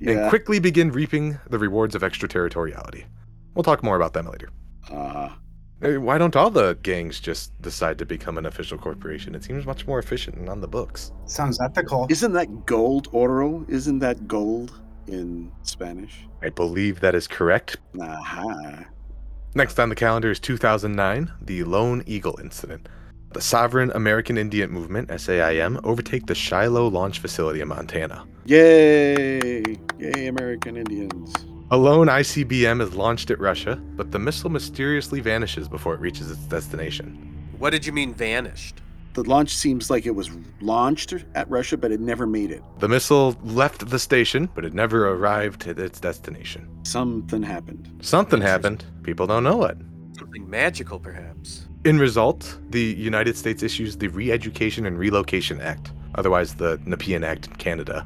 and quickly begin reaping the rewards of extraterritoriality. We'll talk more about them later. Uh, Why don't all the gangs just decide to become an official corporation? It seems much more efficient and on the books. Sounds ethical. isn't that gold, Oro? Isn't that gold in Spanish? I believe that is correct. Aha. Next on the calendar is 2009, the Lone Eagle Incident. The Sovereign American Indian Movement, SAIM, overtake the Shiloh launch facility in Montana. Yay! Yay, American Indians. A lone ICBM is launched at Russia, but the missile mysteriously vanishes before it reaches its destination. What did you mean vanished? The launch seems like it was launched at Russia, but it never made it. The missile left the station, but it never arrived at its destination. Something happened. Something happened. People don't know what. Something magical, perhaps. In result, the United States issues the Re Education and Relocation Act, otherwise the Nepean Act in Canada.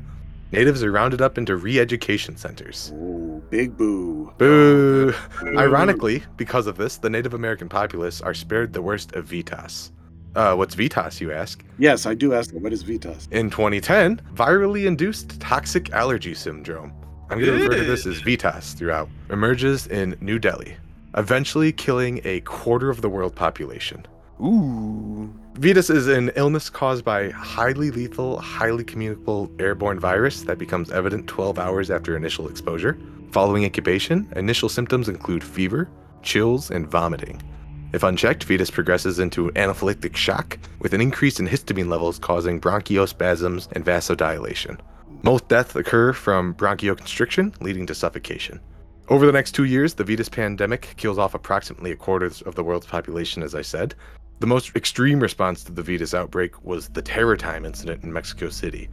Natives are rounded up into re education centers. Oh, big boo. Boo! Boo. Ironically, because of this, the Native American populace are spared the worst of VITAS. Uh, what's VITAS, you ask? Yes, I do ask what is Vitas? In 2010, virally induced toxic allergy syndrome, I'm going to refer to this as VITAS throughout, emerges in New Delhi, eventually killing a quarter of the world population. Ooh. VITAS is an illness caused by highly lethal, highly communicable airborne virus that becomes evident 12 hours after initial exposure. Following incubation, initial symptoms include fever, chills, and vomiting. If unchecked, VITAS progresses into anaphylactic shock, with an increase in histamine levels causing bronchiospasms and vasodilation. Most deaths occur from bronchioconstriction, leading to suffocation. Over the next two years, the VITAS pandemic kills off approximately a quarter of the world's population, as I said, the most extreme response to the VITAS outbreak was the Terror Time incident in Mexico City,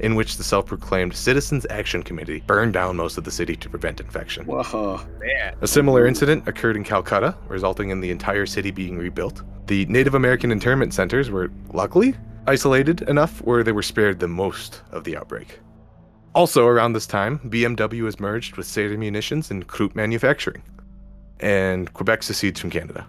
in which the self proclaimed Citizens Action Committee burned down most of the city to prevent infection. Whoa. Man. A similar incident occurred in Calcutta, resulting in the entire city being rebuilt. The Native American internment centers were, luckily, isolated enough where they were spared the most of the outbreak. Also, around this time, BMW is merged with Saeder Munitions and Krupp Manufacturing, and Quebec secedes from Canada.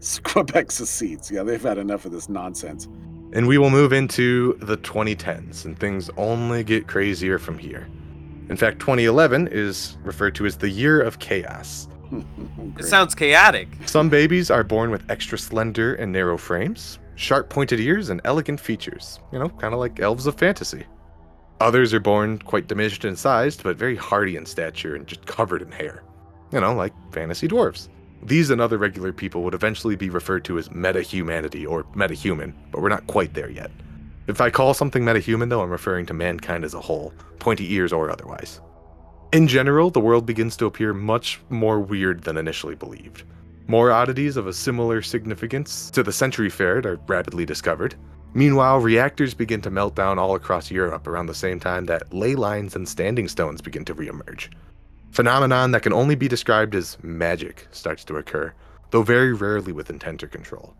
It's Quebec secedes. Yeah, they've had enough of this nonsense. And we will move into the 2010s, and things only get crazier from here. In fact, 2011 is referred to as the year of chaos. It sounds chaotic. Some babies are born with extra slender and narrow frames, sharp pointed ears, and elegant features. You know, kind of like elves of fantasy. Others are born quite diminished in size, but very hardy in stature and just covered in hair. You know, like fantasy dwarves. These and other regular people would eventually be referred to as meta-humanity or metahuman, but we're not quite there yet. If I call something metahuman, though, I'm referring to mankind as a whole, pointy ears or otherwise. In general, the world begins to appear much more weird than initially believed. More oddities of a similar significance to the Century Ferret are rapidly discovered. Meanwhile, reactors begin to melt down all across Europe around the same time that ley lines and standing stones begin to reemerge. Phenomenon that can only be described as magic starts to occur, though very rarely with intent or control.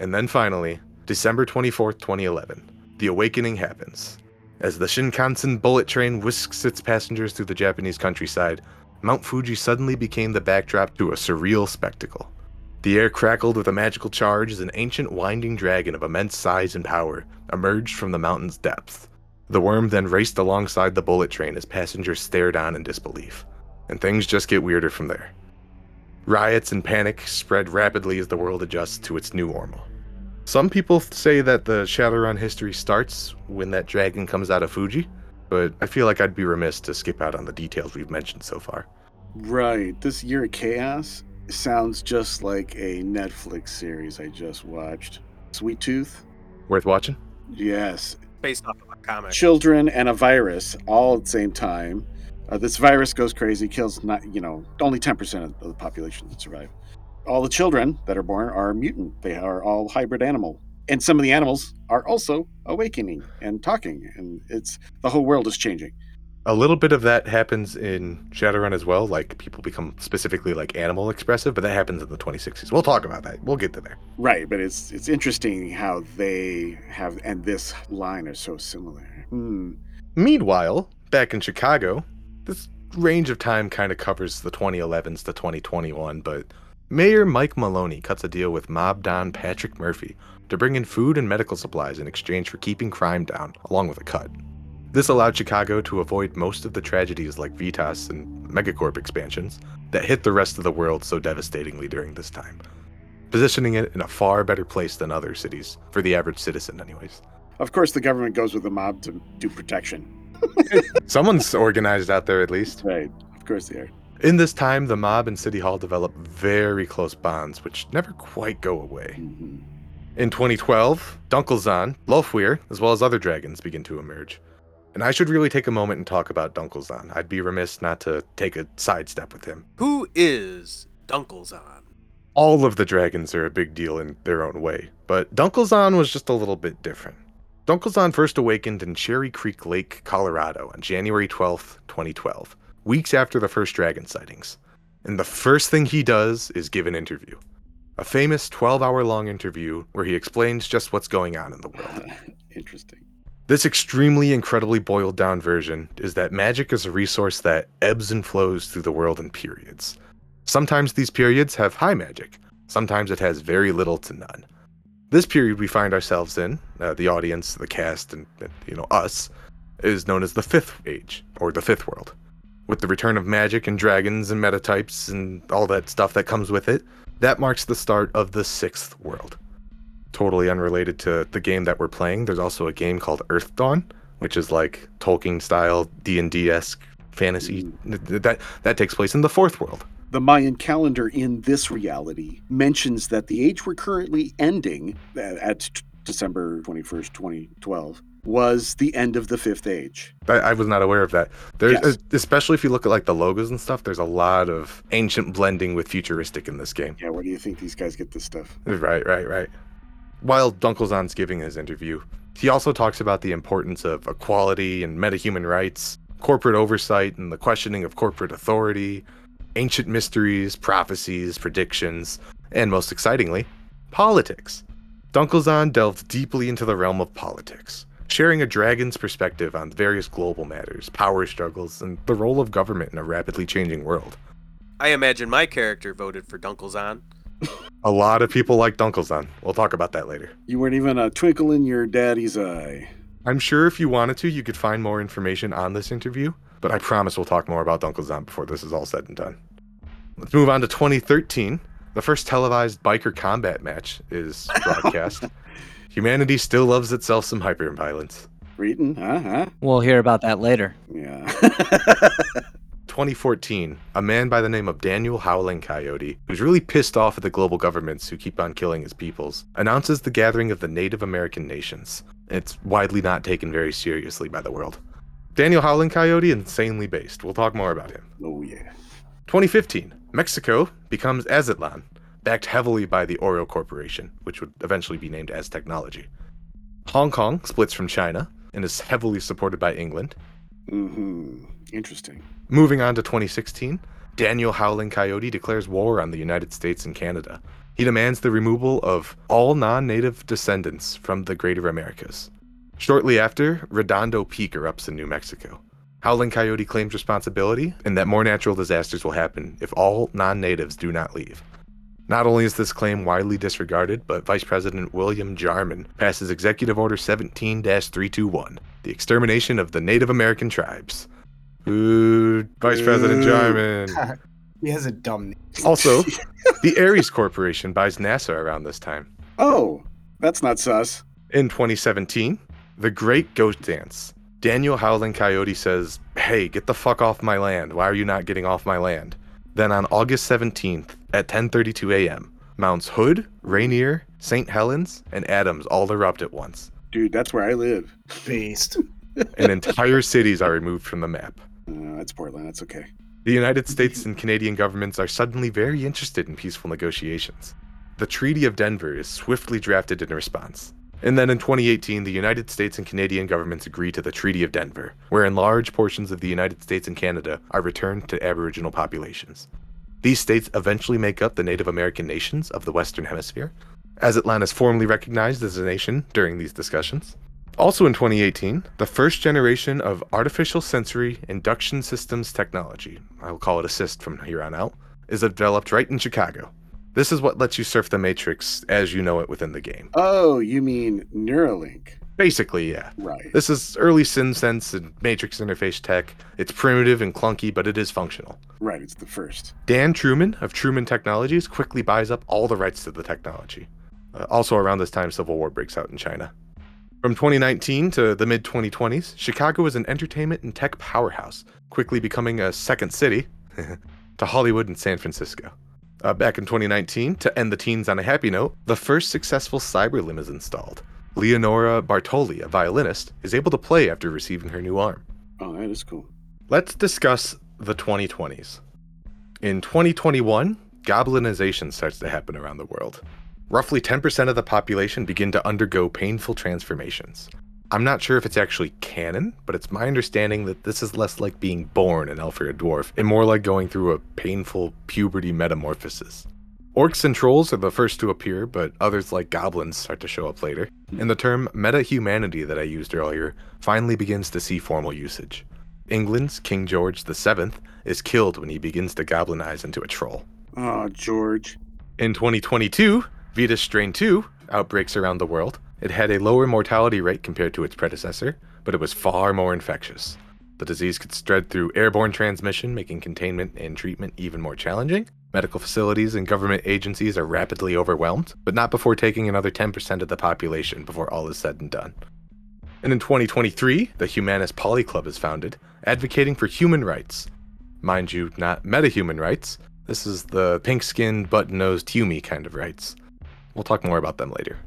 And then finally, December 24th, 2011, the awakening happens. As the Shinkansen bullet train whisks its passengers through the Japanese countryside, Mount Fuji suddenly became the backdrop to a surreal spectacle. The air crackled with a magical charge as an ancient winding dragon of immense size and power emerged from the mountain's depths. The worm then raced alongside the bullet train as passengers stared on in disbelief. And things just get weirder from there. Riots and panic spread rapidly as the world adjusts to its new normal. Some people say that the Shadowrun history starts when that dragon comes out of Fuji, but I feel like I'd be remiss to skip out on the details we've mentioned so far. Right. This Year of Chaos sounds just like a Netflix series I just watched. Sweet Tooth? Worth watching? Yes. Based off of a comic. Children and a virus all at the same time. Uh, this virus goes crazy, kills not you know only ten percent of the population that survive. All the children that are born are mutant. They are all hybrid animal, and some of the animals are also awakening and talking, and it's the whole world is changing. A little bit of that happens in Shadowrun as well. Like people become specifically like animal expressive, but that happens in the 2060s. We'll talk about that. We'll get to there. Right, but it's it's interesting how they have and this line are so similar. Hmm. Meanwhile, back in Chicago, this range of time kind of covers the 2011s to 2021, but Mayor Mike Maloney cuts a deal with Mob Don Patrick Murphy to bring in food and medical supplies in exchange for keeping crime down, along with a cut. This allowed Chicago to avoid most of the tragedies like Vitas and Megacorp expansions that hit the rest of the world so devastatingly during this time, positioning it in a far better place than other cities, for the average citizen, anyways. Of course, the government goes with the mob to do protection. Someone's organized out there at least. Right. Of course they are. In this time, the mob and City Hall develop very close bonds, which never quite go away. Mhm. In 2012, Dunkelzahn, Lofwyr, as well as other dragons begin to emerge. And I should really take a moment and talk about Dunkelzahn. I'd be remiss not to take a sidestep with him. Who is Dunkelzahn? All of the dragons are a big deal in their own way, but Dunkelzahn was just a little bit different. Dunkelzahn first awakened in Cherry Creek Lake, Colorado on January 12, 2012, weeks after the first dragon sightings. And the first thing he does is give an interview. A famous 12 hour long interview where he explains just what's going on in the world. Interesting. This extremely incredibly boiled down version is that magic is a resource that ebbs and flows through the world in periods. Sometimes these periods have high magic, sometimes it has very little to none. This period we find ourselves in, uh, the audience, the cast, and, and you know us, is known as the Fifth Age, or the Fifth World. With the return of magic and dragons and metatypes and all that stuff that comes with it, that marks the start of the Sixth World totally unrelated to the game that we're playing, there's also a game called Earthdawn, which is like Tolkien style D and D esque fantasy. That that takes place in the fourth world. The Mayan calendar in this reality mentions that the age we're currently ending uh, at t- December 21st, 2012, was the end of the fifth age. I, I was not aware of that. There's Yes. especially if you look at like the logos and stuff. There's a lot of ancient blending with futuristic in this game. Yeah, where do you think these guys get this stuff? Right, right, right. While Dunkelzahn's giving his interview, he also talks about the importance of equality and metahuman rights, corporate oversight and the questioning of corporate authority, ancient mysteries, prophecies, predictions, and most excitingly, politics. Dunkelzahn delved deeply into the realm of politics, sharing a dragon's perspective on various global matters, power struggles, and the role of government in a rapidly changing world. I imagine my character voted for Dunkelzahn. A lot of people like Dunkelzahn. We'll talk about that later. You weren't even a twinkle in your daddy's eye. I'm sure if you wanted to, you could find more information on this interview, but I promise we'll talk more about Dunkelzahn before this is all said and done. Let's move on to 2013. The first televised biker combat match is broadcast. Humanity still loves itself some hyperviolence. Reading, huh? huh? We'll hear about that later. Yeah. 2014, a man by the name of Daniel Howling Coyote, who's really pissed off at the global governments who keep on killing his peoples, announces the gathering of the Native American nations. It's widely not taken very seriously by the world. Daniel Howling Coyote, insanely based. We'll talk more about him. oh yeah. 2015, Mexico becomes Aztlan, backed heavily by the Oro Corporation, which would eventually be named Aztechnology. Hong Kong splits from China and is heavily supported by England. Mm-hmm. Interesting. Moving on to 2016, Daniel Howling Coyote declares war on the United States and Canada. He demands the removal of all non native descendants from the Greater Americas. Shortly after, Redondo Peak erupts in New Mexico. Howling Coyote claims responsibility and that more natural disasters will happen if all non natives do not leave. Not only is this claim widely disregarded, but Vice President William Jarman passes Executive Order 17 321, the extermination of the Native American tribes. Ooh, Vice President. Jarman. He has a dumb name. Also, the Ares Corporation buys NASA around this time. Oh, that's not sus. In 2017, The Great Ghost Dance. Daniel Howling Coyote says, Hey, get the fuck off my land. Why are you not getting off my land? Then on August 17th at 10:32 a.m., Mounts Hood, Rainier, St. Helens, and Adams all erupt at once, Dude, that's where I live. Based. and entire cities are removed from the map. Uh, that's Portland. That's okay. The United States and Canadian governments are suddenly very interested in peaceful negotiations. The Treaty of Denver is swiftly drafted in response. And then in 2018, the United States and Canadian governments agree to the Treaty of Denver, wherein large portions of the United States and Canada are returned to Aboriginal populations. These states eventually make up the Native American nations of the Western Hemisphere, as Atlantis formally recognized as a nation during these discussions. Also in 2018, the first generation of artificial sensory induction systems technology, I'll call it ASSIST from here on out, is developed right in Chicago. This is what lets you surf the Matrix as you know it within the game. Oh, you mean Neuralink? Basically, yeah. Right. This is early SimSense and Matrix interface tech. It's primitive and clunky, but it is functional. Right. It's the first. Dan Truman of Truman Technologies quickly buys up all the rights to the technology. Uh, also, around this time, Civil War breaks out in China. From 2019 to the mid 2020s, Chicago was an entertainment and tech powerhouse, quickly becoming a second city to Hollywood and San Francisco. Uh, back in 2019, to end the teens on a happy note, the first successful Cyberlimb is installed. Leonora Bartoli, a violinist, is able to play after receiving her new arm. Oh, that is cool. Let's discuss the 2020s. In 2021, goblinization starts to happen around the world. Roughly 10% of the population begin to undergo painful transformations. I'm not sure if it's actually canon, but it's my understanding that this is less like being born an elf or a dwarf, and more like going through a painful puberty metamorphosis. Orcs and trolls are the first to appear, but others like goblins start to show up later. And the term meta-humanity that I used earlier finally begins to see formal usage. England's King George VII is killed when he begins to goblinize into a troll. Oh, George. In 2022, VITAS Strain 2 outbreaks around the world. It had a lower mortality rate compared to its predecessor, but it was far more infectious. The disease could spread through airborne transmission, making containment and treatment even more challenging. Medical facilities and government agencies are rapidly overwhelmed, but not before taking another 10% of the population before all is said and done. And in 2023, the Humanist Poly Club is founded, advocating for human rights. Mind you, not meta-human rights. This is the pink-skinned, button-nosed Humi kind of rights. We'll talk more about them later.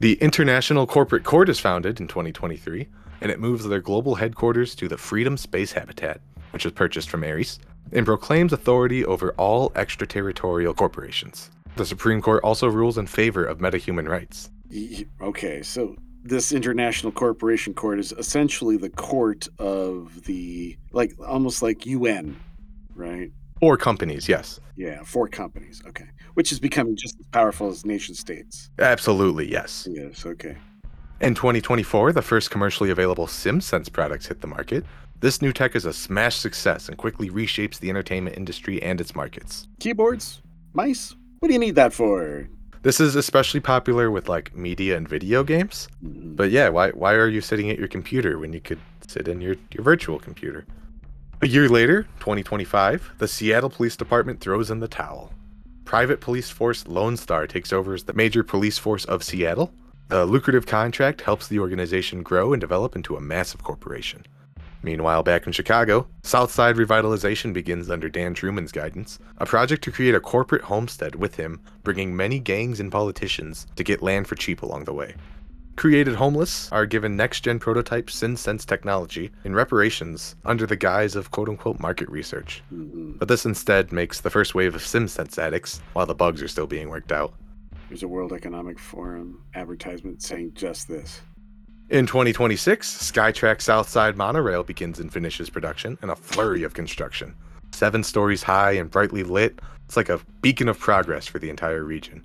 The International Corporate Court is founded in 2023, and it moves their global headquarters to the Freedom Space Habitat, which was purchased from Ares, and proclaims authority over all extraterritorial corporations. The Supreme Court also rules in favor of metahuman rights. Okay, so this International Corporation Court is essentially the court of the, like, almost like UN, right? Or companies, yes. Yeah, for companies. Okay. Which is becoming just as powerful as nation states. Absolutely, yes. Yes, okay. In 2024, the first commercially available SimSense products hit the market. This new tech is a smash success and quickly reshapes the entertainment industry and its markets. Keyboards? Mice? What do you need that for? This is especially popular with like media and video games. Mhm. But yeah, why why are you sitting at your computer when you could sit in your, your virtual computer? A year later, 2025, the Seattle Police Department throws in the towel. Private police force Lone Star takes over as the major police force of Seattle, The lucrative contract helps the organization grow and develop into a massive corporation. Meanwhile, back in Chicago, Southside revitalization begins under Dan Truman's guidance, a project to create a corporate homestead with him, bringing many gangs and politicians to get land for cheap along the way. Created homeless are given next gen prototype SimSense technology in reparations under the guise of quote unquote market research. Mhm. But this instead makes the first wave of SimSense addicts while the bugs are still being worked out. There's a World Economic Forum advertisement saying just this. In 2026, Skytrack Southside Monorail begins and finishes production in a flurry of construction. Seven stories high and brightly lit, it's like a beacon of progress for the entire region.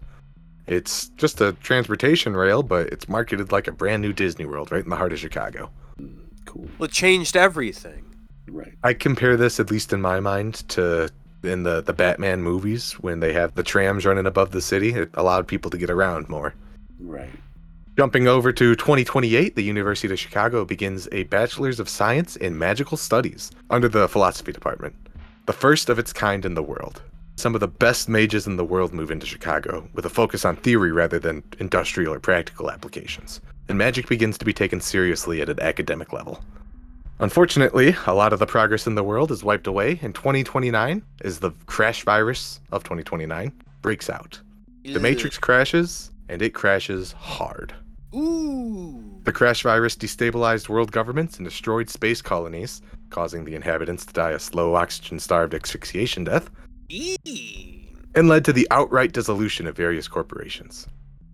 It's just a transportation rail, but it's marketed like a brand new Disney World right in the heart of Chicago. Mm, cool. Well, it changed everything. Right. I compare this, at least in my mind, to in the, the Batman movies when they have the trams running above the city. It allowed people to get around more. Right. Jumping over to 2028, the University of Chicago begins a Bachelor's of Science in Magical Studies under the Philosophy Department, the first of its kind in the world. Some of the best mages in the world move into Chicago, with a focus on theory rather than industrial or practical applications, and magic begins to be taken seriously at an academic level. Unfortunately, a lot of the progress in the world is wiped away, and 2029, as the crash virus of 2029 breaks out. The Matrix crashes, and it crashes hard. Ooh. The crash virus destabilized world governments and destroyed space colonies, causing the inhabitants to die a slow, oxygen starved asphyxiation death, And led to the outright dissolution of various corporations.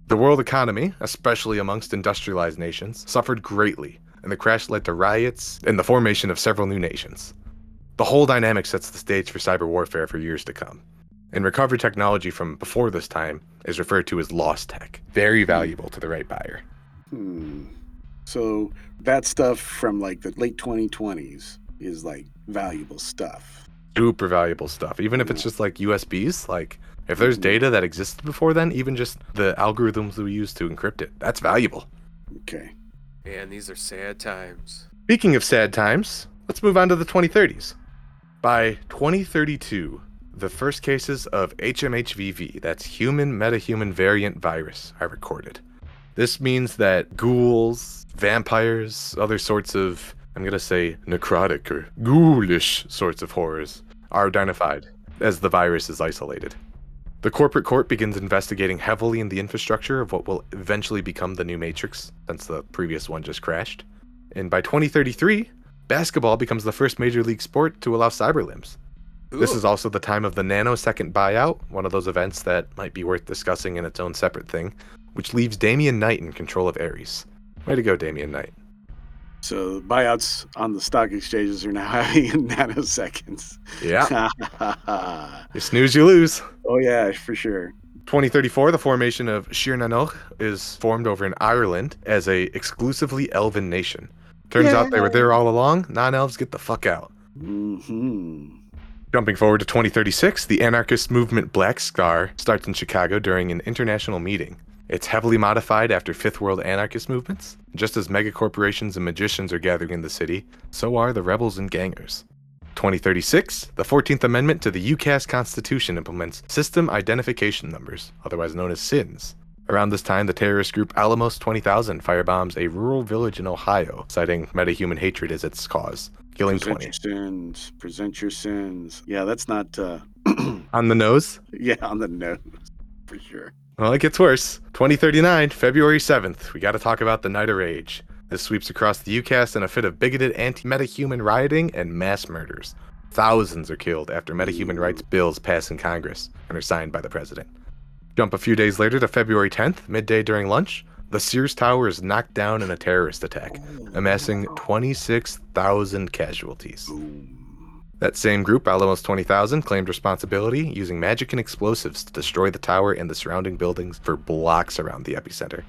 The world economy, especially amongst industrialized nations, suffered greatly, and the crash led to riots and the formation of several new nations. The whole dynamic sets the stage for cyber warfare for years to come. And recovered technology from before this time is referred to as lost tech, very valuable to the right buyer. Hmm. So that stuff from like the late 2020s is like valuable stuff. Super valuable stuff. Even if it's just like USBs, like if there's mm-hmm. data that existed before then, even just the algorithms we use to encrypt it, that's valuable. Okay. Man, these are sad times. Speaking of sad times, let's move on to the 2030s. By 2032, the first cases of HMHVV, that's human metahuman variant virus, are recorded. This means that ghouls, vampires, other sorts of, I'm going to say necrotic or ghoulish sorts of horrors are identified as the virus is isolated. The corporate court begins investigating heavily in the infrastructure of what will eventually become the new Matrix, since the previous one just crashed. And by 2033, basketball becomes the first major league sport to allow cyber limbs. This is also the time of the nanosecond buyout, one of those events that might be worth discussing in its own separate thing, which leaves Damian Knight in control of Ares. Way to go, Damian Knight. So buyouts on the stock exchanges are now happening in nanoseconds. Yeah. you snooze, you lose. oh yeah, for sure. 2034, the formation of Tír na nÓg is formed over in Ireland as a exclusively elven nation. Turns out they were there all along. Non-elves get the fuck out. hmm Jumping forward to 2036, the anarchist movement Black Scar starts in Chicago during an international meeting. It's heavily modified after Fifth World anarchist movements. Just as megacorporations and magicians are gathering in the city, so are the rebels and gangers. 2036, the 14th Amendment to the UCAS Constitution implements System Identification Numbers, otherwise known as SINs. Around this time, the terrorist group Alamos 20,000 firebombs a rural village in Ohio, citing metahuman hatred as its cause, killing Present 20. your sins. Present your sins. Yeah, that's not. uh On the nose, Yeah, on the nose for sure. Well, it gets worse. 2039, February 7th, we gotta talk about the Night of Rage. This sweeps across the UCAS in a fit of bigoted anti metahuman rioting and mass murders. Thousands are killed after metahuman rights bills pass in Congress and are signed by the president. Jump a few days later to February 10th, midday during lunch, the Sears Tower is knocked down in a terrorist attack, amassing 26,000 casualties. That same group, Alamos 20,000, claimed responsibility using magic and explosives to destroy the tower and the surrounding buildings for blocks around the epicenter.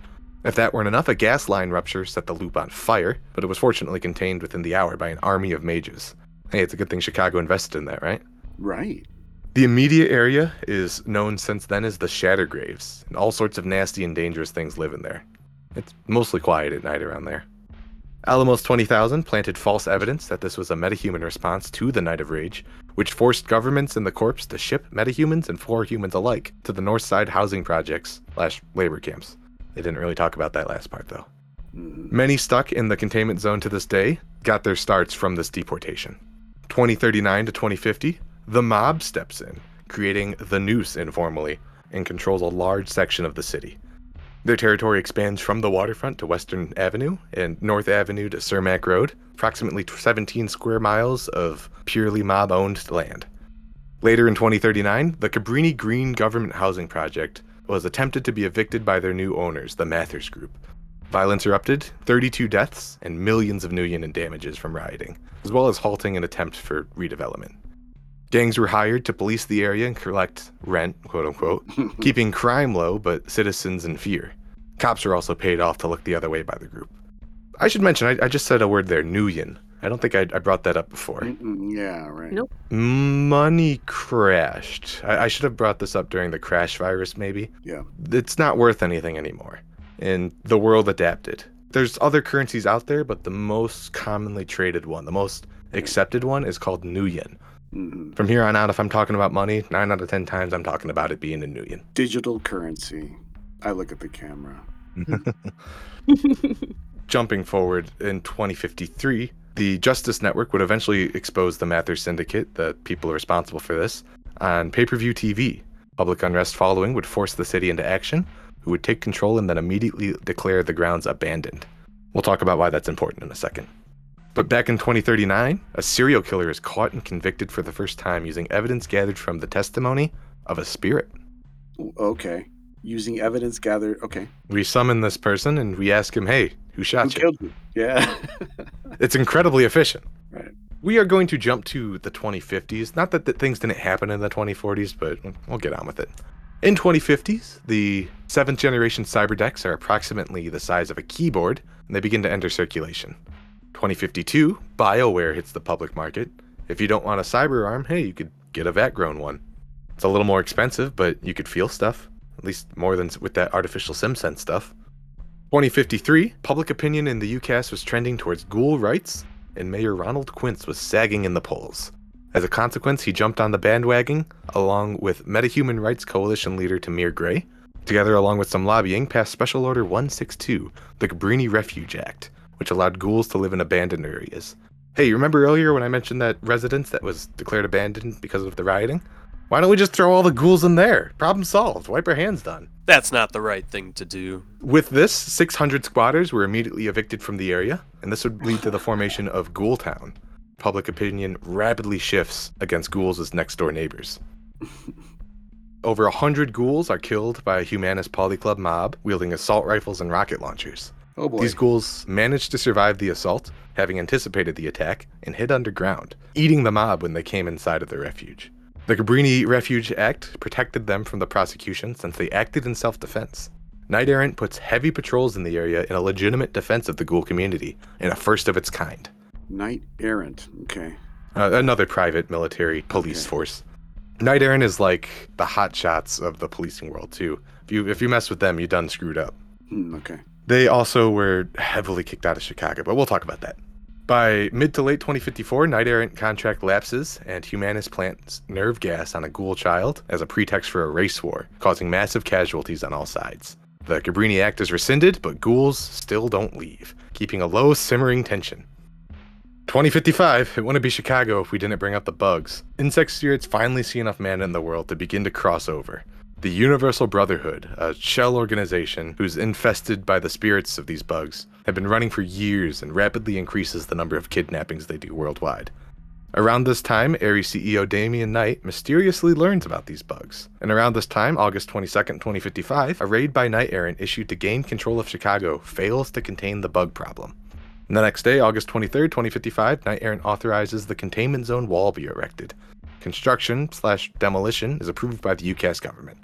If that weren't enough, a gas line rupture set the loop on fire, but it was fortunately contained within the hour by an army of mages. Hey, it's a good thing Chicago invested in that, right? Right. The immediate area is known since then as the Shatter Graves, and all sorts of nasty and dangerous things live in there. It's mostly quiet at night around there. Alamos 20,000 planted false evidence that this was a metahuman response to the Night of Rage, which forced governments and the Corps to ship metahumans and floor humans alike to the North Side housing projects slash labor camps. They didn't really talk about that last part, though. Mhm. Many stuck in the containment zone to this day got their starts from this deportation. 2039 to 2050, the mob steps in, creating the noose informally, and controls a large section of the city. Their territory expands from the waterfront to Western Avenue and North Avenue to Cermak Road, approximately 17 square miles of purely mob owned land. Later in 2039, the Cabrini Green Government Housing Project was attempted to be evicted by their new owners, the Mathers Group. Violence erupted, 32 deaths, and millions of Nuyen in damages from rioting, as well as halting an attempt for redevelopment. Gangs were hired to police the area and collect rent, quote unquote, keeping crime low but citizens in fear. Cops were also paid off to look the other way by the group. I should mention, I, I just said a word there, Nuyen. I don't think I, I brought that up before. Mm-mm, yeah, right. Nope. Money crashed. I, I should have brought this up during the crash virus, maybe. Yeah. It's not worth anything anymore. And the world adapted. There's other currencies out there, but the most commonly traded one, the most accepted one, is called Nuyen. Mhm. From here on out, if I'm talking about money, nine out of ten times I'm talking about it being a Nuyen. Digital currency. I look at the camera. Jumping forward in 2053, the Justice Network would eventually expose the Mather Syndicate, the people responsible for this, on pay per view TV. Public unrest following would force the city into action, who would take control and then immediately declare the grounds abandoned. We'll talk about why that's important in a second. But back in 2039, a serial killer is caught and convicted for the first time using evidence gathered from the testimony of a spirit. Okay. Using evidence gathered. Okay. We summon this person and we ask him, hey, who Who shot you? killed you? Yeah. It's incredibly efficient. Right. We are going to jump to the 2050s. Not that the things didn't happen in the 2040s, but we'll get on with it. In 2050s, the seventh generation cyberdecks are approximately the size of a keyboard, and they begin to enter circulation. 2052, BioWare hits the public market. If you don't want a cyber arm, hey, you could get a vat grown one. It's a little more expensive, but you could feel stuff. At least more than with that artificial SimSense stuff. 2053, public opinion in the UCAS was trending towards ghoul rights, and Mayor Ronald Quince was sagging in the polls. As a consequence, he jumped on the bandwagon along with MetaHuman Rights Coalition leader Tamir Gray. Together, along with some lobbying, passed Special Order 162, the Cabrini Refuge Act, which allowed ghouls to live in abandoned areas. Hey, you remember earlier when I mentioned that residence that was declared abandoned because of the rioting? Why don't we just throw all the ghouls in there? Problem solved. Wipe our hands done. That's not the right thing to do. With this, 600 squatters were immediately evicted from the area, and this would lead to the formation of Ghoul Town. Public opinion rapidly shifts against ghouls as next door neighbors. Over 100 ghouls are killed by a Humanist Polyclub mob wielding assault rifles and rocket launchers. Oh boy. These ghouls managed to survive the assault, having anticipated the attack, and hid underground, eating the mob when they came inside of their refuge. The Cabrini Refuge Act protected them from the prosecution since they acted in self defense. Knight Errant puts heavy patrols in the area in a legitimate defense of the ghoul community, in a first of its kind. Knight errant. Okay. Uh, another private military police Okay. force. Knight Errant is like the hot shots of the policing world too. If you if you mess with them, you done screwed up. Hmm, okay. They also were heavily kicked out of Chicago, but we'll talk about that. By mid to late 2054, Knight Errant contract lapses, and Humanis plants nerve gas on a ghoul child as a pretext for a race war, causing massive casualties on all sides. The Cabrini Act is rescinded, but ghouls still don't leave, keeping a low, simmering tension. 2055, it wouldn't be Chicago if we didn't bring up the bugs. Insect spirits finally see enough mana in the world to begin to cross over. The Universal Brotherhood, a shell organization who's infested by the spirits of these bugs, have been running for years and rapidly increases the number of kidnappings they do worldwide. Around this time, Ares CEO Damian Knight mysteriously learns about these bugs. And around this time, August 22nd, 2055, a raid by Knight Errant issued to gain control of Chicago fails to contain the bug problem. And the next day, August 23rd, 2055, Knight Errant authorizes the containment zone wall be erected. Construction slash demolition is approved by the UCAS government.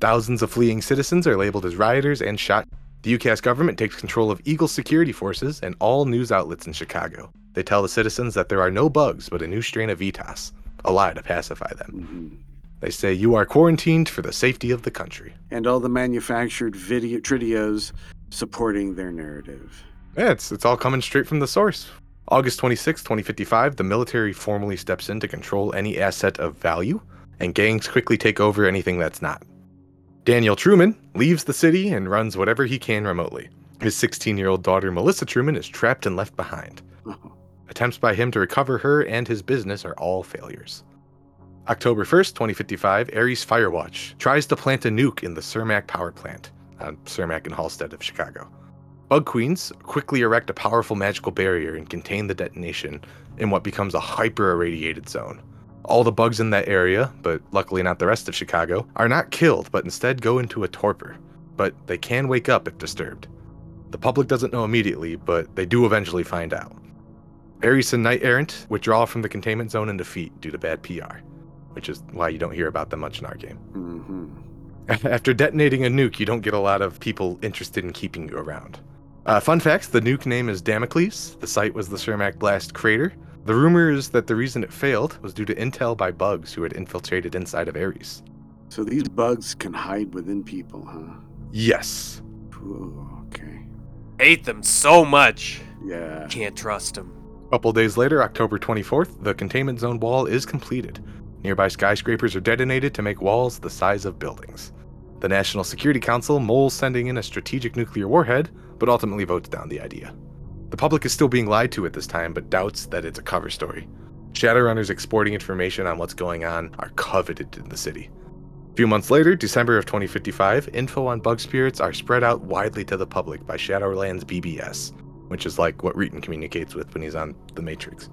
Thousands of fleeing citizens are labeled as rioters and shot. The UCAS government takes control of Eagle security forces and all news outlets in Chicago. They tell the citizens that there are no bugs but a new strain of VITAS, a lie to pacify them. hmm They say you are quarantined for the safety of the country. And all the manufactured video trideos supporting their narrative. Yeah, it's, it's all coming straight from the source. August 26, 2055, the military formally steps in to control any asset of value, and gangs quickly take over anything that's not. Daniel Truman leaves the city and runs whatever he can remotely. His 16 year old daughter, Melissa Truman, is trapped and left behind. Attempts by him to recover her and his business are all failures. October 1st, 2055, Ares Firewatch tries to plant a nuke in the Cermak power plant on Cermak and Halsted of Chicago. Bug Queens quickly erect a powerful magical barrier and contain the detonation in what becomes a hyper irradiated zone. All the bugs in that area, but luckily not the rest of Chicago, are not killed but instead go into a torpor. But they can wake up if disturbed. The public doesn't know immediately, but they do eventually find out. Ares and Knight Errant withdraw from the containment zone in defeat due to bad PR, which is why you don't hear about them much in our game. hmm After detonating a nuke, you don't get a lot of people interested in keeping you around. Uh, fun facts the nuke name is Damocles. The site was the Cermak Blast crater. The rumor is that the reason it failed was due to intel by bugs who had infiltrated inside of Ares. So these bugs can hide within people, huh? Yes. Ooh, okay. Hate them so much. Yeah. Can't trust them. A couple days later, October 24th, the containment zone wall is completed. Nearby skyscrapers are detonated to make walls the size of buildings. The National Security Council moles sending in a strategic nuclear warhead, but ultimately votes down the idea. The public is still being lied to at this time, but doubts that it's a cover story. Shadowrunners exporting information on what's going on are coveted in the city. A few months later, December of 2055, info on bug spirits are spread out widely to the public by Shadowlands BBS, which is like what Reeton communicates with when he's on The Matrix.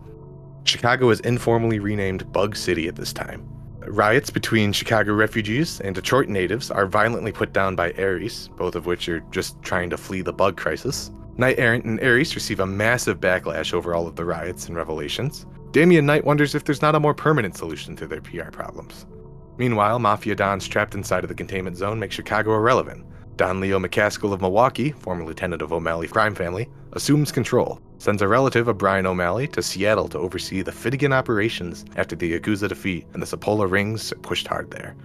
Chicago is informally renamed Bug City at this time. Riots between Chicago refugees and Detroit natives are violently put down by Ares, both of which are just trying to flee the bug crisis. Knight Errant and Ares receive a massive backlash over all of the riots and revelations. Damian Knight wonders if there's not a more permanent solution to their PR problems. Meanwhile, Mafia Dons trapped inside of the containment zone make Chicago irrelevant. Don Leo McCaskill of Milwaukee, former lieutenant of O'Malley crime family, assumes control, sends a relative of Brian O'Malley to Seattle to oversee the Finnegan operations after the Yakuza defeat, and the Seoulpa rings pushed hard there.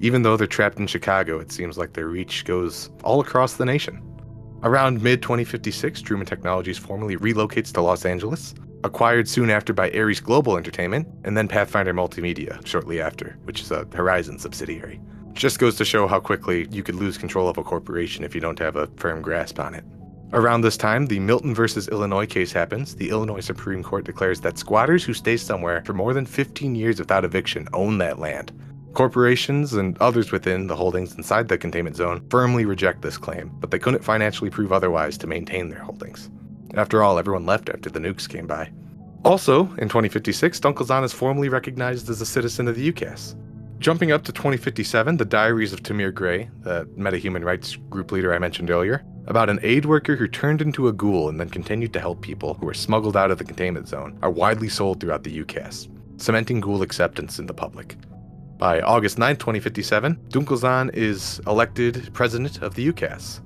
Even though they're trapped in Chicago, it seems like their reach goes all across the nation. Around mid 2056, Truman Technologies formally relocates to Los Angeles, acquired soon after by Ares Global Entertainment, and then Pathfinder Multimedia shortly after, which is a Horizon subsidiary. Just goes to show how quickly you could lose control of a corporation if you don't have a firm grasp on it. Around this time, the Milton versus Illinois case happens. The Illinois Supreme Court declares that squatters who stay somewhere for more than 15 years without eviction own that land. Corporations and others within the holdings inside the containment zone firmly reject this claim, but they couldn't financially prove otherwise to maintain their holdings. After all, everyone left after the nukes came by. Also, in 2056, Dunkelzahn is formally recognized as a citizen of the UCAS. Jumping up to 2057, the diaries of Tamir Gray, the meta-human rights group leader I mentioned earlier, about an aid worker who turned into a ghoul and then continued to help people who were smuggled out of the containment zone, are widely sold throughout the UCAS, cementing ghoul acceptance in the public. By August 9, 2057, Dunkelzahn is elected president of the UCAS.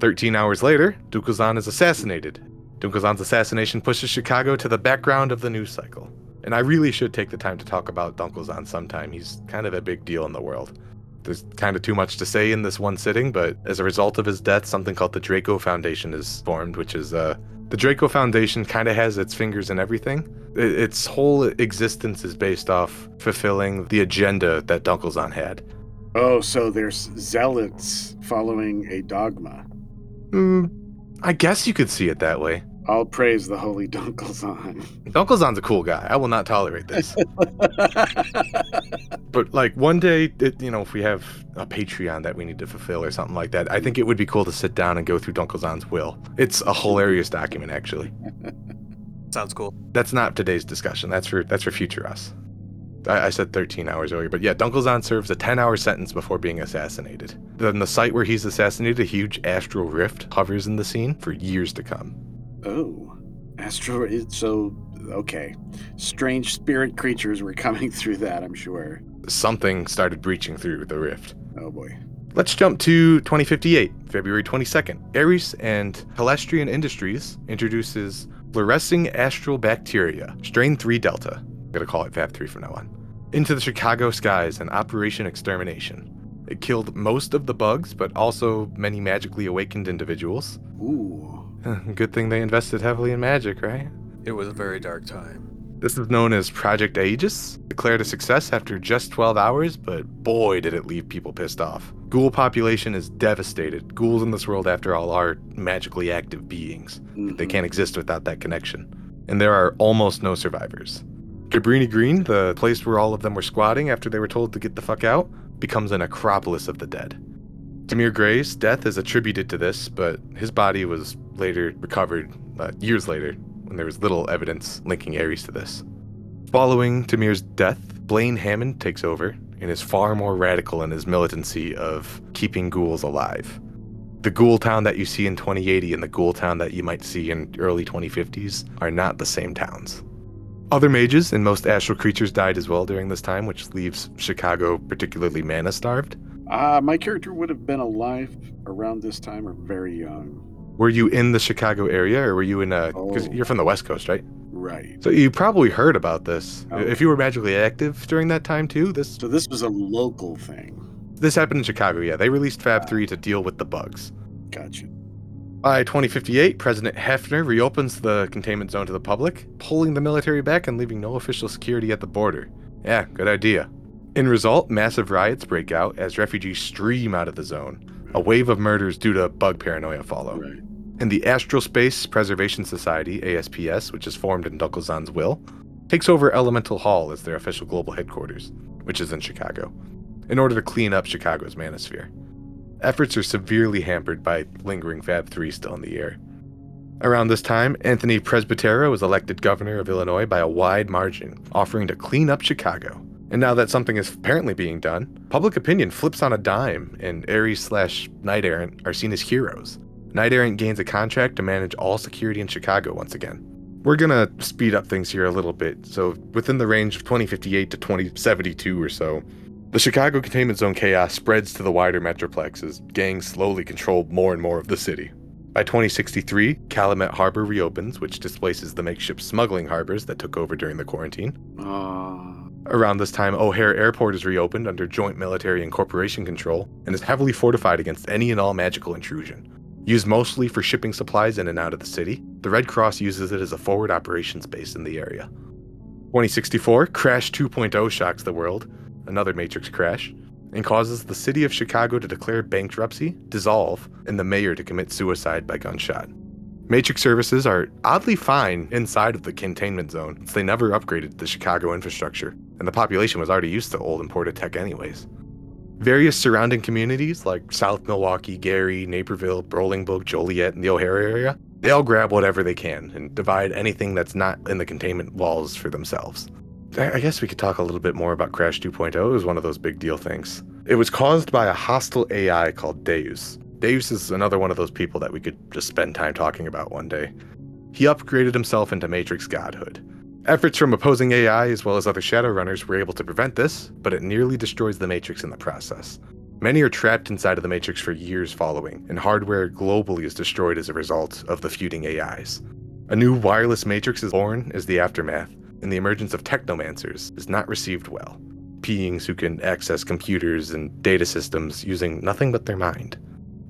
13 hours later, Dunkelzahn is assassinated. Dunkelzahn's assassination pushes Chicago to the background of the news cycle. And I really should take the time to talk about Dunkelzahn sometime. He's kind of a big deal in the world. There's kind of too much to say in this one sitting, but as a result of his death, something called the Draco Foundation is formed, which is uh, the Draco Foundation kind of has its fingers in everything. Its whole existence is based off fulfilling the agenda that Dunkelzahn had. Oh, so there's zealots following a dogma. Hmm, I guess you could see it that way. All praise the holy Dunkelzahn. Dunkelzahn's a cool guy. I will not tolerate this. but like one day, it, you know, if we have a Patreon that we need to fulfill or something like that, I think it would be cool to sit down and go through Dunkelzahn's will. It's a hilarious document, actually. Sounds cool. That's not today's discussion. That's for that's for future us. I, I said 13 hours earlier, but yeah, Dunkelzahn serves a 10-hour sentence before being assassinated. Then the site where he's assassinated, a huge astral rift hovers in the scene for years to come. Oh, Astro. So, okay. Strange spirit creatures were coming through that, I'm sure. Something started breaching through the rift. Oh boy. Let's jump to 2058, February 22nd. Ares and Telestrian Industries introduces fluorescing astral bacteria, strain 3 delta. I'm gonna call it FAB3 from now on. Into the Chicago skies in Operation Extermination. It killed most of the bugs, but also many magically awakened individuals. Ooh. Good thing they invested heavily in magic, right? It was a very dark time. This is known as Project Aegis, declared a success after just 12 hours, but boy did it leave people pissed off. Ghoul population is devastated. Ghouls in this world, after all, are magically active beings. They mm-hmm. can't exist without that connection. And there are almost no survivors. Cabrini Green, the place where all of them were squatting after they were told to get the fuck out, becomes an necropolis of the dead. Tamir Gray's death is attributed to this, but his body was later recovered uh, years later when there was little evidence linking Ares to this. Following Tamir's death, Blaine Hammond takes over and is far more radical in his militancy of keeping ghouls alive. The ghoul town that you see in 2080 and the ghoul town that you might see in early 2050s are not the same towns. Other mages and most astral creatures died as well during this time, which leaves Chicago particularly mana starved. Uh, my character would have been alive around this time or very young. Were you in the Chicago area or were you in a. Because Oh. you're from the West Coast, right? Right. So you probably heard about this. Oh. If you were magically active during that time too, this So this was a local thing. this happened in Chicago. Yeah, they released Fab ah. 3 to deal with the bugs. Gotcha. By 2058, President Haeffner reopens the containment zone to the public, pulling the military back and leaving no official security at the border. Yeah, good idea. In result, massive riots break out as refugees stream out of the zone. A wave of murders due to bug paranoia follow. Right. And the Astral Space Preservation Society, ASPS, which is formed in Dunkelzahn's will, takes over Elemental Hall as their official global headquarters, which is in Chicago, in order to clean up Chicago's manasphere. Efforts are severely hampered by lingering Fab 3 still in the air. Around this time, Anthony Presbytero was elected governor of Illinois by a wide margin, offering to clean up Chicago. And now that something is apparently being done, public opinion flips on a dime, and Ares slash Knight Errant are seen as heroes. Knight Errant gains a contract to manage all security in Chicago once again. We're gonna speed up things here a little bit, so within the range of 2058 to 2072 or so, the Chicago containment zone chaos spreads to the wider metroplex as gangs slowly control more and more of the city. By 2063, Calumet Harbor reopens, which displaces the makeshift smuggling harbors that took over during the quarantine. Uh, Around this time, O'Hare Airport is reopened under joint military and corporation control and is heavily fortified against any and all magical intrusion. Used mostly for shipping supplies in and out of the city, the Red Cross uses it as a forward operations base in the area. 2064, Crash 2.0 shocks the world, another Matrix crash, and causes the city of Chicago to declare bankruptcy, dissolve, and the mayor to commit suicide by gunshot. Matrix services are oddly fine inside of the containment zone, since they never upgraded the Chicago infrastructure, and the population was already used to old imported tech anyways. Various surrounding communities like South Milwaukee, Gary, Naperville, Bolingbrook, Joliet, and the O'Hare area, they all grab whatever they can and divide anything that's not in the containment walls for themselves. I I guess we could talk a little bit more about Crash 2.0. It was one of those big deal things. It was caused by a hostile AI called Deus. Deus is another one of those people that we could just spend time talking about one day. He upgraded himself into Matrix godhood. Efforts from opposing AI as well as other Shadowrunners were able to prevent this, but it nearly destroys the Matrix in the process. Many are trapped inside of the Matrix for years following, and hardware globally is destroyed as a result of the feuding AIs. A new wireless Matrix is born as the aftermath, and the emergence of technomancers is not received well. Beings who can access computers and data systems using nothing but their mind.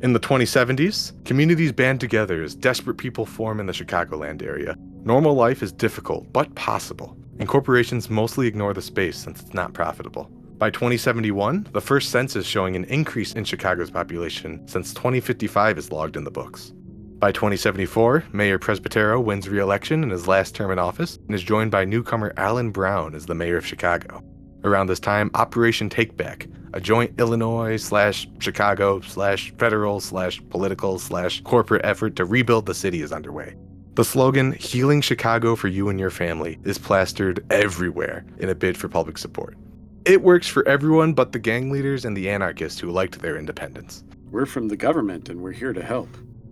In the 2070s, communities band together as desperate people form in the Chicagoland area. Normal life is difficult, but possible, and corporations mostly ignore the space since it's not profitable. By 2071, the first census showing an increase in Chicago's population since 2055 is logged in the books. By 2074, Mayor Presbytero wins re election in his last term in office and is joined by newcomer Alan Brown as the mayor of Chicago. Around this time, Operation Takeback, a joint Illinois slash Chicago slash federal slash political slash corporate effort to rebuild the city is underway. The slogan, Healing Chicago for You and Your Family, is plastered everywhere in a bid for public support. It works for everyone but the gang leaders and the anarchists who liked their independence. we're from the government and we're here to help.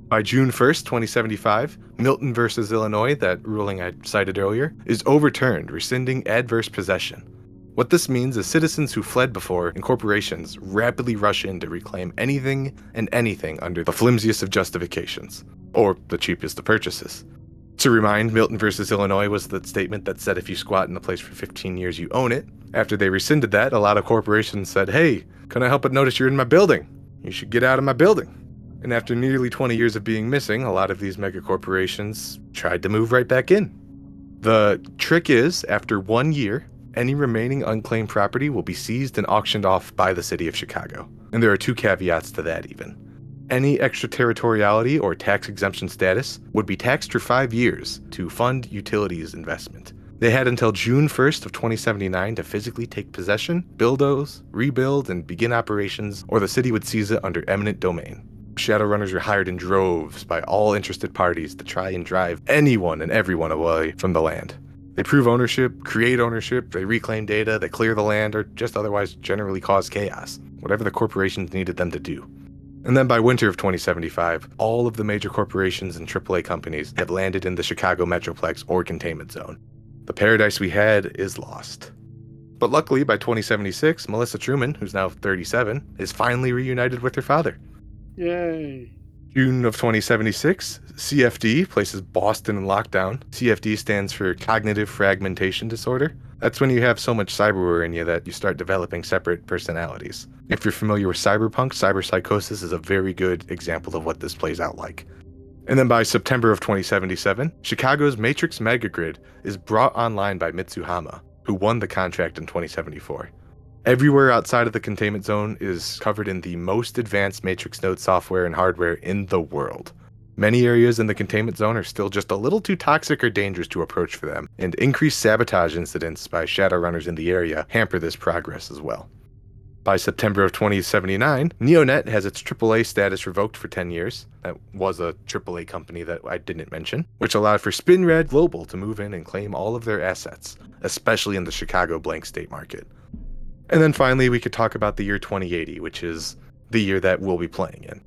By June 1st, 2075, Milton versus Illinois, that ruling I cited earlier, is overturned, rescinding adverse possession. What this means is citizens who fled before and corporations rapidly rush in to reclaim anything and anything under the flimsiest of justifications, or the cheapest of purchases. To remind, Milton versus Illinois was the statement that said if you squat in a place for 15 years, you own it. After they rescinded that, a lot of corporations said, hey, can I help but notice you're in my building? You should get out of my building. And after nearly 20 years of being missing, a lot of these mega corporations tried to move right back in. The trick is, after one year, any remaining unclaimed property will be seized and auctioned off by the city of Chicago. And there are two caveats to that, even. Any extraterritoriality or tax exemption status would be taxed for five years to fund utilities investment. They had until June 1st of 2079 to physically take possession, build those, rebuild, and begin operations, or the city would seize it under eminent domain. Shadowrunners were hired in droves by all interested parties to try and drive anyone and everyone away from the land. They prove ownership, create ownership, they reclaim data, they clear the land, or just otherwise generally cause chaos, whatever the corporations needed them to do. And then by winter of 2075, all of the major corporations and AAA companies have landed in the Chicago Metroplex or containment zone. The paradise we had is lost. But luckily, by 2076, Melissa Truman, who's now 37, is finally reunited with her father. Yay. June of 2076, CFD places Boston in lockdown. CFD stands for Cognitive Fragmentation Disorder. That's when you have so much cyberware in you that you start developing separate personalities. If you're familiar with cyberpunk, cyberpsychosis is a very good example of what this plays out like. And then by September of 2077, Chicago's Matrix Megagrid is brought online by Mitsuhama, who won the contract in 2074. Everywhere outside of the containment zone is covered in the most advanced Matrix node software and hardware in the world. Many areas in the containment zone are still just a little too toxic or dangerous to approach for them, and increased sabotage incidents by Shadowrunners in the area hamper this progress as well. By September of 2079, Neonet has its AAA status revoked for 10 years. That was a AAA company that I didn't mention, which allowed for Spinrad Global to move in and claim all of their assets, especially in the Chicago blank state market. And then finally, we could talk about the year 2080, which is the year that we'll be playing in.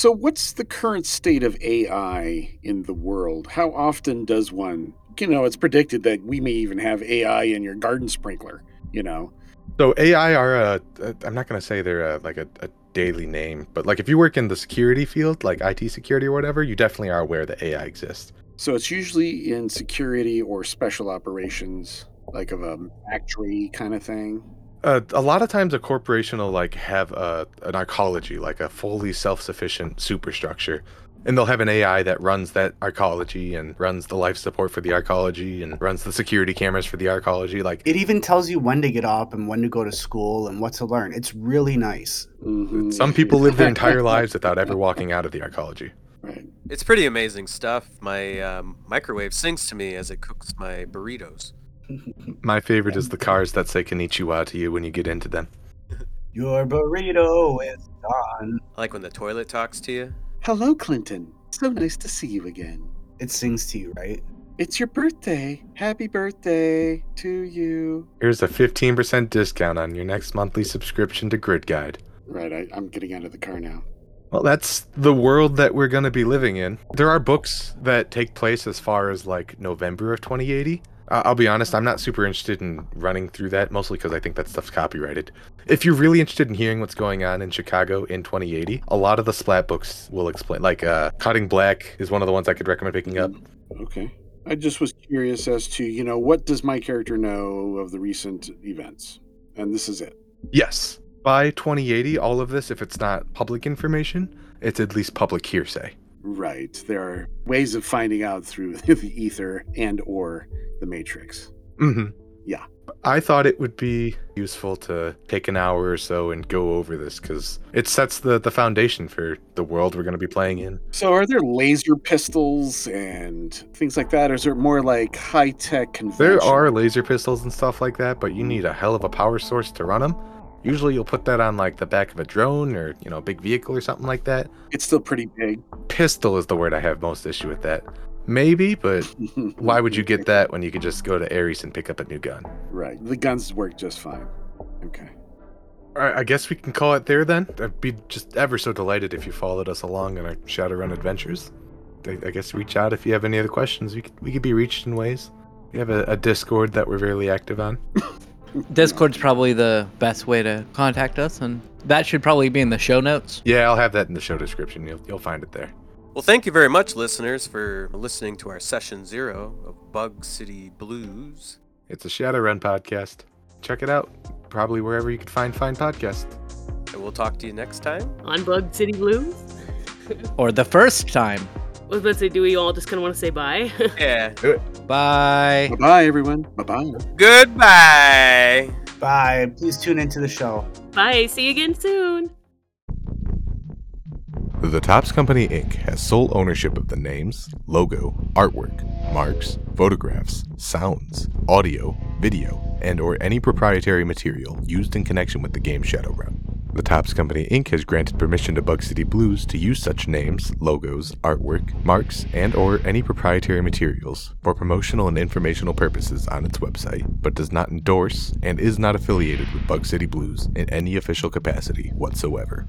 So, what's the current state of AI in the world? How often does one, you know, it's predicted that we may even have AI in your garden sprinkler, you know? So AI are a, a I'm not gonna say they're a, like a, a daily name, but like if you work in the security field, like IT security or whatever, you definitely are aware that AI exists. So, it's usually in security or special operations, like of a factory kind of thing. Uh, a lot of times, a corporation will like have a an arcology, like a fully self-sufficient superstructure, and they'll have an AI that runs that arcology and runs the life support for the arcology and runs the security cameras for the arcology. Like It even tells you when to get up and when to go to school and what to learn. It's really nice. Mhm. some people live their entire lives without ever walking out of the arcology. Right. It's pretty amazing stuff. My um, microwave sings to me as it cooks my burritos. My favorite is the cars that say Konnichiwa to you when you get into them. Your burrito is done. I like when the toilet talks to you. Hello, Clinton. So nice to see you again. It sings to you, right? It's your birthday. Happy birthday to you. Here's a 15% discount on your next monthly subscription to Grid Guide. Right, I, I'm getting out of the car now. Well, that's the world that we're going to be living in. There are books that take place as far as like November of 2080. I'll be honest, I'm not super interested in running through that, mostly because I think that stuff's copyrighted. If you're really interested in hearing what's going on in Chicago in 2080, a lot of the Splat books will explain. Like, uh, Cutting Black is one of the ones I could recommend picking up. Okay. I just was curious as to, you know, what does my character know of the recent events? And this is it. Yes. By 2080, all of this, if it's not public information, it's at least public hearsay. Right. There are ways of finding out through the ether and or the matrix. hmm Yeah. I thought it would be useful to take an hour or so and go over this because it sets the, the foundation for the world we're going to be playing in. So are there laser pistols and things like that? Or is it more like high tech convention? There are laser pistols and stuff like that, but you need a hell of a power source to run them. Usually you'll put that on like the back of a drone or, you know, a big vehicle or something like that. It's still pretty big. Pistol is the word I have most issue with that. Maybe, but why would you get that when you could just go to Ares and pick up a new gun? Right. The guns work just fine. Okay. All right, I guess we can call it there then. I'd be just ever so delighted if you followed us along in our Shadowrun adventures. I, I guess reach out if you have any other questions. We could, we could be reached in ways. We have a, a Discord that we're very active on. Discord's probably the best way to contact us, and that should probably be in the show notes. Yeah, I'll have that in the show description. You'll, you'll find it there. Well, thank you very much, listeners, for listening to our session zero of Bug City Blues. It's a Shadowrun podcast. Check it out. Probably wherever you could find fine podcasts. And we'll talk to you next time. On Bug City Blues. Or the first time. I was about to say, do we all just kind of want to say bye? Yeah. Do it. Bye. Bye bye, everyone. Bye bye. Goodbye. Bye. Please tune into the show. Bye. See you again soon. The Topps Company Inc. has sole ownership of the names, logo, artwork, marks, photographs, sounds, audio, video, and or any proprietary material used in connection with the game Shadowrun. The Topps Company Inc. has granted permission to Bug City Blues to use such names, logos, artwork, marks, and or any proprietary materials for promotional and informational purposes on its website, but does not endorse and is not affiliated with Bug City Blues in any official capacity whatsoever.